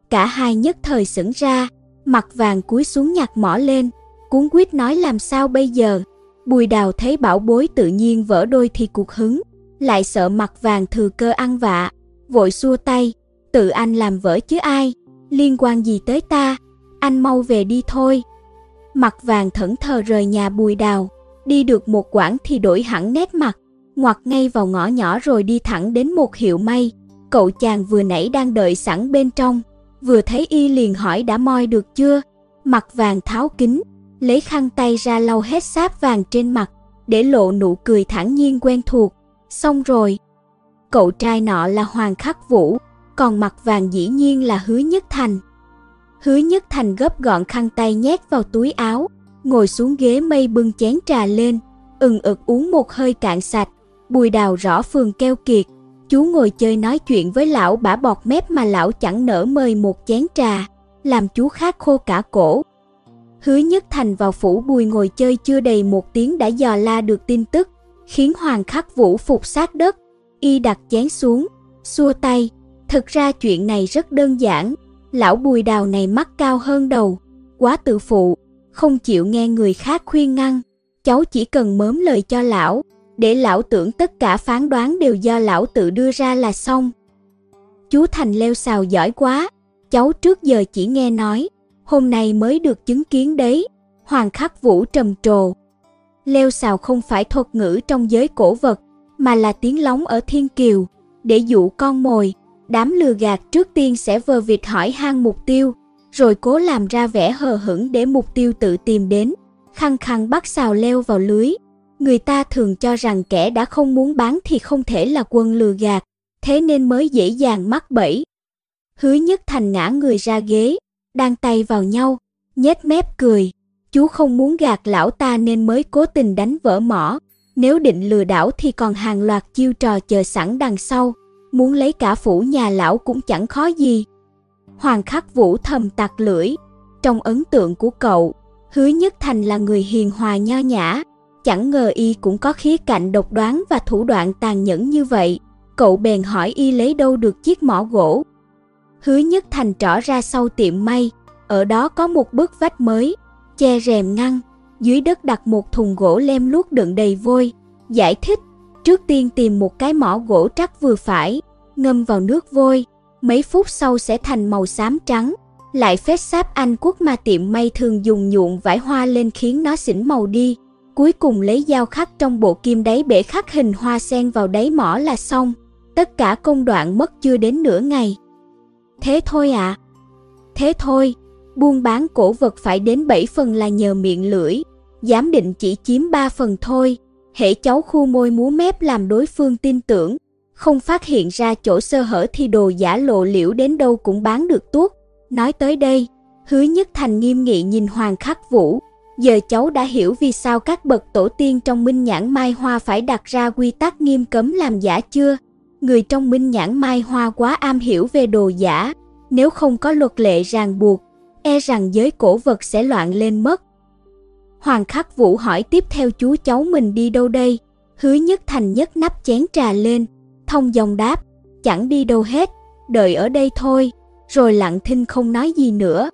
[SPEAKER 1] Cả hai nhất thời sững ra, mặt vàng cúi xuống nhặt mỏ lên, cuốn quýt nói làm sao bây giờ. Bùi đào thấy bảo bối tự nhiên vỡ đôi thì cuộc hứng, lại sợ mặt vàng thừa cơ ăn vạ, vội xua tay, tự anh làm vỡ chứ ai, liên quan gì tới ta, anh mau về đi thôi. Mặt vàng thẫn thờ rời nhà bùi đào, đi được một quãng thì đổi hẳn nét mặt, ngoặt ngay vào ngõ nhỏ rồi đi thẳng đến một hiệu may. Cậu chàng vừa nãy đang đợi sẵn bên trong, vừa thấy y liền hỏi đã moi được chưa. Mặt vàng tháo kính, lấy khăn tay ra lau hết sáp vàng trên mặt, để lộ nụ cười thản nhiên quen thuộc. Xong rồi. Cậu trai nọ là Hoàng Khắc Vũ, còn mặt vàng dĩ nhiên là Hứa Nhất Thành. Hứa Nhất Thành gấp gọn khăn tay nhét vào túi áo, ngồi xuống ghế mây bưng chén trà lên, ừng ực uống một hơi cạn sạch. Bùi đào rõ phường keo kiệt, chú ngồi chơi nói chuyện với lão bả bọt mép mà lão chẳng nỡ mời một chén trà, làm chú khát khô cả cổ. Hứa Nhất Thành vào phủ bùi ngồi chơi chưa đầy một tiếng đã dò la được tin tức, khiến Hoàng Khắc Vũ phục sát đất. Y đặt chén xuống, xua tay. Thực ra chuyện này rất đơn giản, lão bùi đào này mắt cao hơn đầu, quá tự phụ, không chịu nghe người khác khuyên ngăn. Cháu chỉ cần mớm lời cho lão, để lão tưởng tất cả phán đoán đều do lão tự đưa ra là xong. Chú Thành leo xào giỏi quá, cháu trước giờ chỉ nghe nói, hôm nay mới được chứng kiến đấy. Hoàng khắc vũ trầm trồ. Leo xào không phải thuật ngữ trong giới cổ vật, mà là tiếng lóng ở thiên kiều, để dụ con mồi. Đám lừa gạt trước tiên sẽ vờ vịt hỏi hang mục tiêu, rồi cố làm ra vẻ hờ hững để mục tiêu tự tìm đến, khăng khăng bắt xào leo vào lưới. Người ta thường cho rằng kẻ đã không muốn bán thì không thể là quân lừa gạt, thế nên mới dễ dàng mắc bẫy. Hứa nhất thành ngã người ra ghế, đang tay vào nhau, nhếch mép cười. Chú không muốn gạt lão ta nên mới cố tình đánh vỡ mỏ. Nếu định lừa đảo thì còn hàng loạt chiêu trò chờ sẵn đằng sau. Muốn lấy cả phủ nhà lão cũng chẳng khó gì. Hoàng khắc vũ thầm tạc lưỡi. Trong ấn tượng của cậu, hứa nhất thành là người hiền hòa nho nhã. Chẳng ngờ y cũng có khía cạnh độc đoán và thủ đoạn tàn nhẫn như vậy. Cậu bèn hỏi y lấy đâu được chiếc mỏ gỗ. Hứa nhất thành trỏ ra sau tiệm may, ở đó có một bức vách mới, che rèm ngăn, dưới đất đặt một thùng gỗ lem luốc đựng đầy vôi. Giải thích, trước tiên tìm một cái mỏ gỗ trắc vừa phải, ngâm vào nước vôi, mấy phút sau sẽ thành màu xám trắng. Lại phết sáp Anh quốc mà tiệm may thường dùng nhuộm vải hoa lên khiến nó xỉn màu đi. Cuối cùng lấy dao khắc trong bộ kim đáy bể khắc hình hoa sen vào đáy mỏ là xong. Tất cả công đoạn mất chưa đến nửa ngày. Thế thôi ạ. À? Thế thôi, buôn bán cổ vật phải đến 7 phần là nhờ miệng lưỡi, giám định chỉ chiếm 3 phần thôi. Hễ cháu khu môi múa mép làm đối phương tin tưởng, không phát hiện ra chỗ sơ hở thì đồ giả lộ liễu đến đâu cũng bán được tuốt. Nói tới đây, hứa nhất thành nghiêm nghị nhìn Hoàng Khắc Vũ. Giờ cháu đã hiểu vì sao các bậc tổ tiên trong minh nhãn mai hoa phải đặt ra quy tắc nghiêm cấm làm giả chưa? Người trong minh nhãn mai hoa quá am hiểu về đồ giả, nếu không có luật lệ ràng buộc, e rằng giới cổ vật sẽ loạn lên mất. Hoàng Khắc Vũ hỏi tiếp theo chú cháu mình đi đâu đây? Hứa Nhất Thành nhất nắp chén trà lên, thông dòng đáp, chẳng đi đâu hết, đợi ở đây thôi, rồi lặng thinh không nói gì nữa.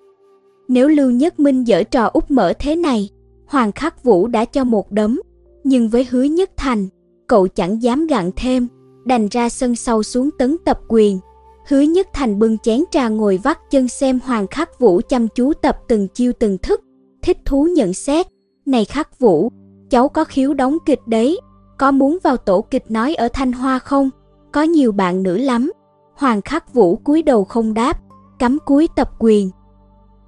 [SPEAKER 1] Nếu Lưu Nhất Minh dở trò úp mở thế này, Hoàng Khắc Vũ đã cho một đấm, nhưng với Hứa Nhất Thành, cậu chẳng dám gặn thêm, đành ra sân sau xuống tấn tập quyền. Hứa Nhất Thành bưng chén trà ngồi vắt chân xem Hoàng Khắc Vũ chăm chú tập từng chiêu từng thức, thích thú nhận xét. Này Khắc Vũ, cháu có khiếu đóng kịch đấy, có muốn vào tổ kịch nói ở Thanh Hoa không? Có nhiều bạn nữ lắm. Hoàng Khắc Vũ cúi đầu không đáp, cắm cúi tập quyền.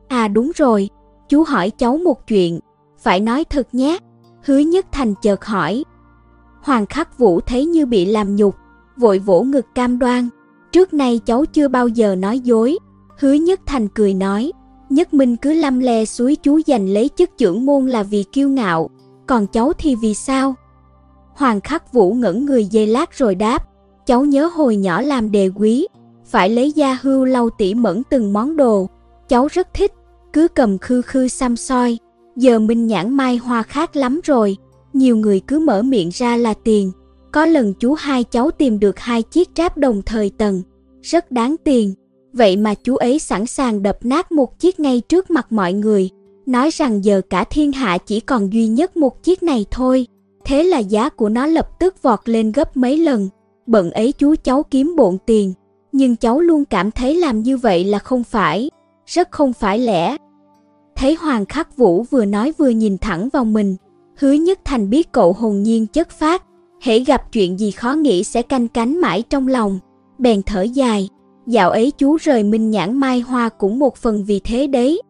[SPEAKER 1] À đúng rồi, chú hỏi cháu một chuyện, phải nói thật nhé. Hứa Nhất Thành chợt hỏi. Hoàng Khắc Vũ thấy như bị làm nhục, vội vỗ ngực cam đoan. Trước nay cháu chưa bao giờ nói dối. Hứa Nhất Thành cười nói, Nhất Minh cứ lăm le suối chú giành lấy chức trưởng môn là vì kiêu ngạo, còn cháu thì vì sao? Hoàng Khắc Vũ ngẩn người dây lát rồi đáp, cháu nhớ hồi nhỏ làm đề quý, phải lấy da hưu lau tỉ mẫn từng món đồ, cháu rất thích, cứ cầm khư khư xăm soi, giờ minh nhãn mai hoa khác lắm rồi, nhiều người cứ mở miệng ra là tiền, có lần chú hai cháu tìm được hai chiếc tráp đồng thời tầng, rất đáng tiền. Vậy mà chú ấy sẵn sàng đập nát một chiếc ngay trước mặt mọi người, nói rằng giờ cả thiên hạ chỉ còn duy nhất một chiếc này thôi. Thế là giá của nó lập tức vọt lên gấp mấy lần. Bận ấy chú cháu kiếm bộn tiền, nhưng cháu luôn cảm thấy làm như vậy là không phải, rất không phải lẽ. Thấy Hoàng Khắc Vũ vừa nói vừa nhìn thẳng vào mình, hứa nhất thành biết cậu hồn nhiên chất phát, hễ gặp chuyện gì khó nghĩ sẽ canh cánh mãi trong lòng, bèn thở dài, dạo ấy chú rời Minh Nhãn Mai Hoa cũng một phần vì thế đấy.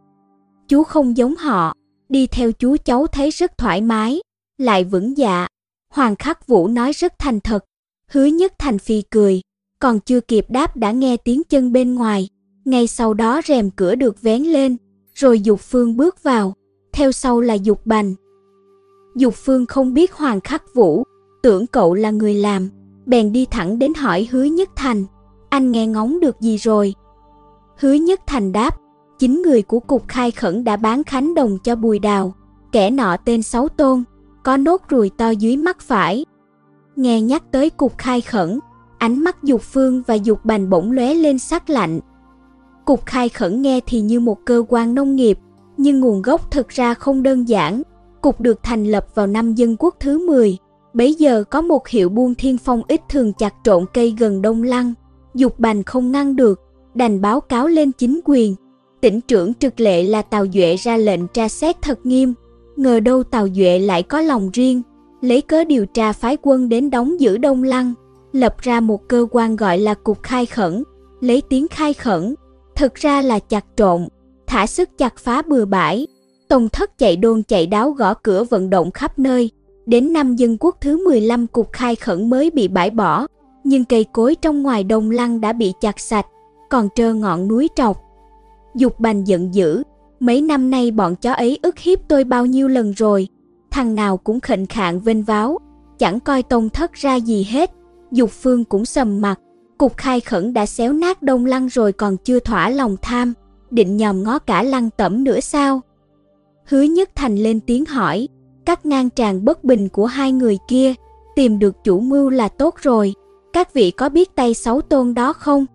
[SPEAKER 1] Chú không giống họ, đi theo chú cháu thấy rất thoải mái, lại vững dạ. Hoàng Khắc Vũ nói rất thành thật, hứa nhất thành phi cười, còn chưa kịp đáp đã nghe tiếng chân bên ngoài. Ngay sau đó rèm cửa được vén lên, rồi Dục Phương bước vào, theo sau là Dục Bành. Dục Phương không biết Hoàng Khắc Vũ, tưởng cậu là người làm, bèn đi thẳng đến hỏi Hứa Nhất Thành, anh nghe ngóng được gì rồi? Hứa Nhất Thành đáp, chính người của cục khai khẩn đã bán khánh đồng cho Bùi Đào, kẻ nọ tên Sáu Tôn, có nốt ruồi to dưới mắt phải. Nghe nhắc tới cục khai khẩn, ánh mắt Dục Phương và Dục Bành bỗng lóe lên sắc lạnh. Cục khai khẩn nghe thì như một cơ quan nông nghiệp, nhưng nguồn gốc thực ra không đơn giản. Cục được thành lập vào năm dân quốc thứ 10, bấy giờ có một hiệu buôn thiên phong ít thường chặt trộn cây gần Đông Lăng. Dục Bành không ngăn được, đành báo cáo lên chính quyền. Tỉnh trưởng trực lệ là Tào Duệ ra lệnh tra xét thật nghiêm, ngờ đâu Tào Duệ lại có lòng riêng, lấy cớ điều tra phái quân đến đóng giữ Đông Lăng, lập ra một cơ quan gọi là Cục Khai Khẩn, lấy tiếng khai khẩn, thực ra là chặt trộn, thả sức chặt phá bừa bãi. Tông thất chạy đôn chạy đáo gõ cửa vận động khắp nơi, đến năm dân quốc thứ 15 Cục Khai Khẩn mới bị bãi bỏ, nhưng cây cối trong ngoài Đông Lăng đã bị chặt sạch, còn trơ ngọn núi trọc. Dục bành giận dữ, mấy năm nay bọn chó ấy ức hiếp tôi bao nhiêu lần rồi, thằng nào cũng khệnh khạng vênh váo, chẳng coi tông thất ra gì hết. Dục phương cũng sầm mặt, cục khai khẩn đã xéo nát đông lăng rồi còn chưa thỏa lòng tham, định nhòm ngó cả lăng tẩm nữa sao? Hứa nhất thành lên tiếng hỏi, cắt ngang tràn bất bình của hai người kia, tìm được chủ mưu là tốt rồi, các vị có biết tay sáu tôn đó không?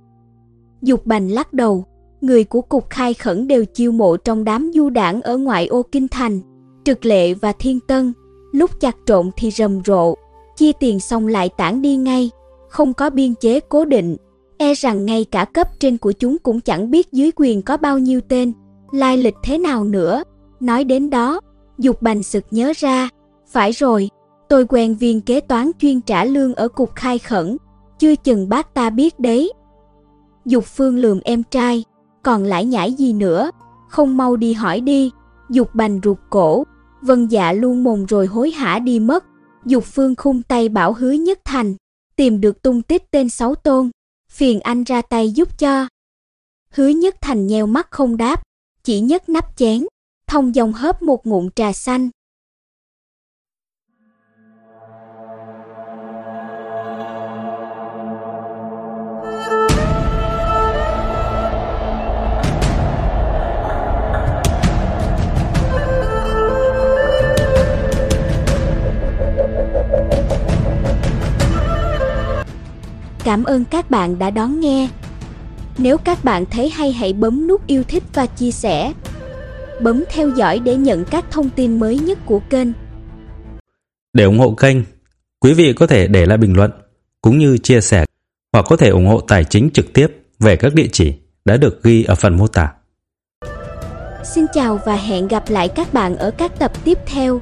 [SPEAKER 1] Dục bành lắc đầu, người của cục khai khẩn đều chiêu mộ trong đám du đảng ở ngoại ô kinh thành, trực lệ và thiên tân, lúc chặt trộn thì rầm rộ, chia tiền xong lại tản đi ngay, không có biên chế cố định, e rằng ngay cả cấp trên của chúng cũng chẳng biết dưới quyền có bao nhiêu tên, lai lịch thế nào nữa. Nói đến đó, Dục Bành sực nhớ ra, phải rồi, tôi quen viên kế toán chuyên trả lương ở cục khai khẩn, chưa chừng bác ta biết đấy. Dục Phương lườm em trai, còn lãi nhảy gì nữa, không mau đi hỏi đi. Dục Bành ruột cổ, Vân Dạ luôn mồm rồi hối hả đi mất. Dục Phương khung tay bảo hứa nhất thành, tìm được tung tích tên Sáu Tôn, phiền anh ra tay giúp cho. Hứa nhất thành nheo mắt không đáp, chỉ nhấc nắp chén, thông dòng hớp một ngụm trà xanh, Cảm ơn các bạn đã đón nghe. Nếu các bạn thấy hay hãy bấm nút yêu thích và chia sẻ. Bấm theo dõi để nhận các thông tin mới nhất của kênh.
[SPEAKER 2] Để ủng hộ kênh, quý vị có thể để lại bình luận cũng như chia sẻ hoặc có thể ủng hộ tài chính trực tiếp về các địa chỉ đã được ghi ở phần mô tả.
[SPEAKER 1] Xin chào và hẹn gặp lại các bạn ở các tập tiếp theo.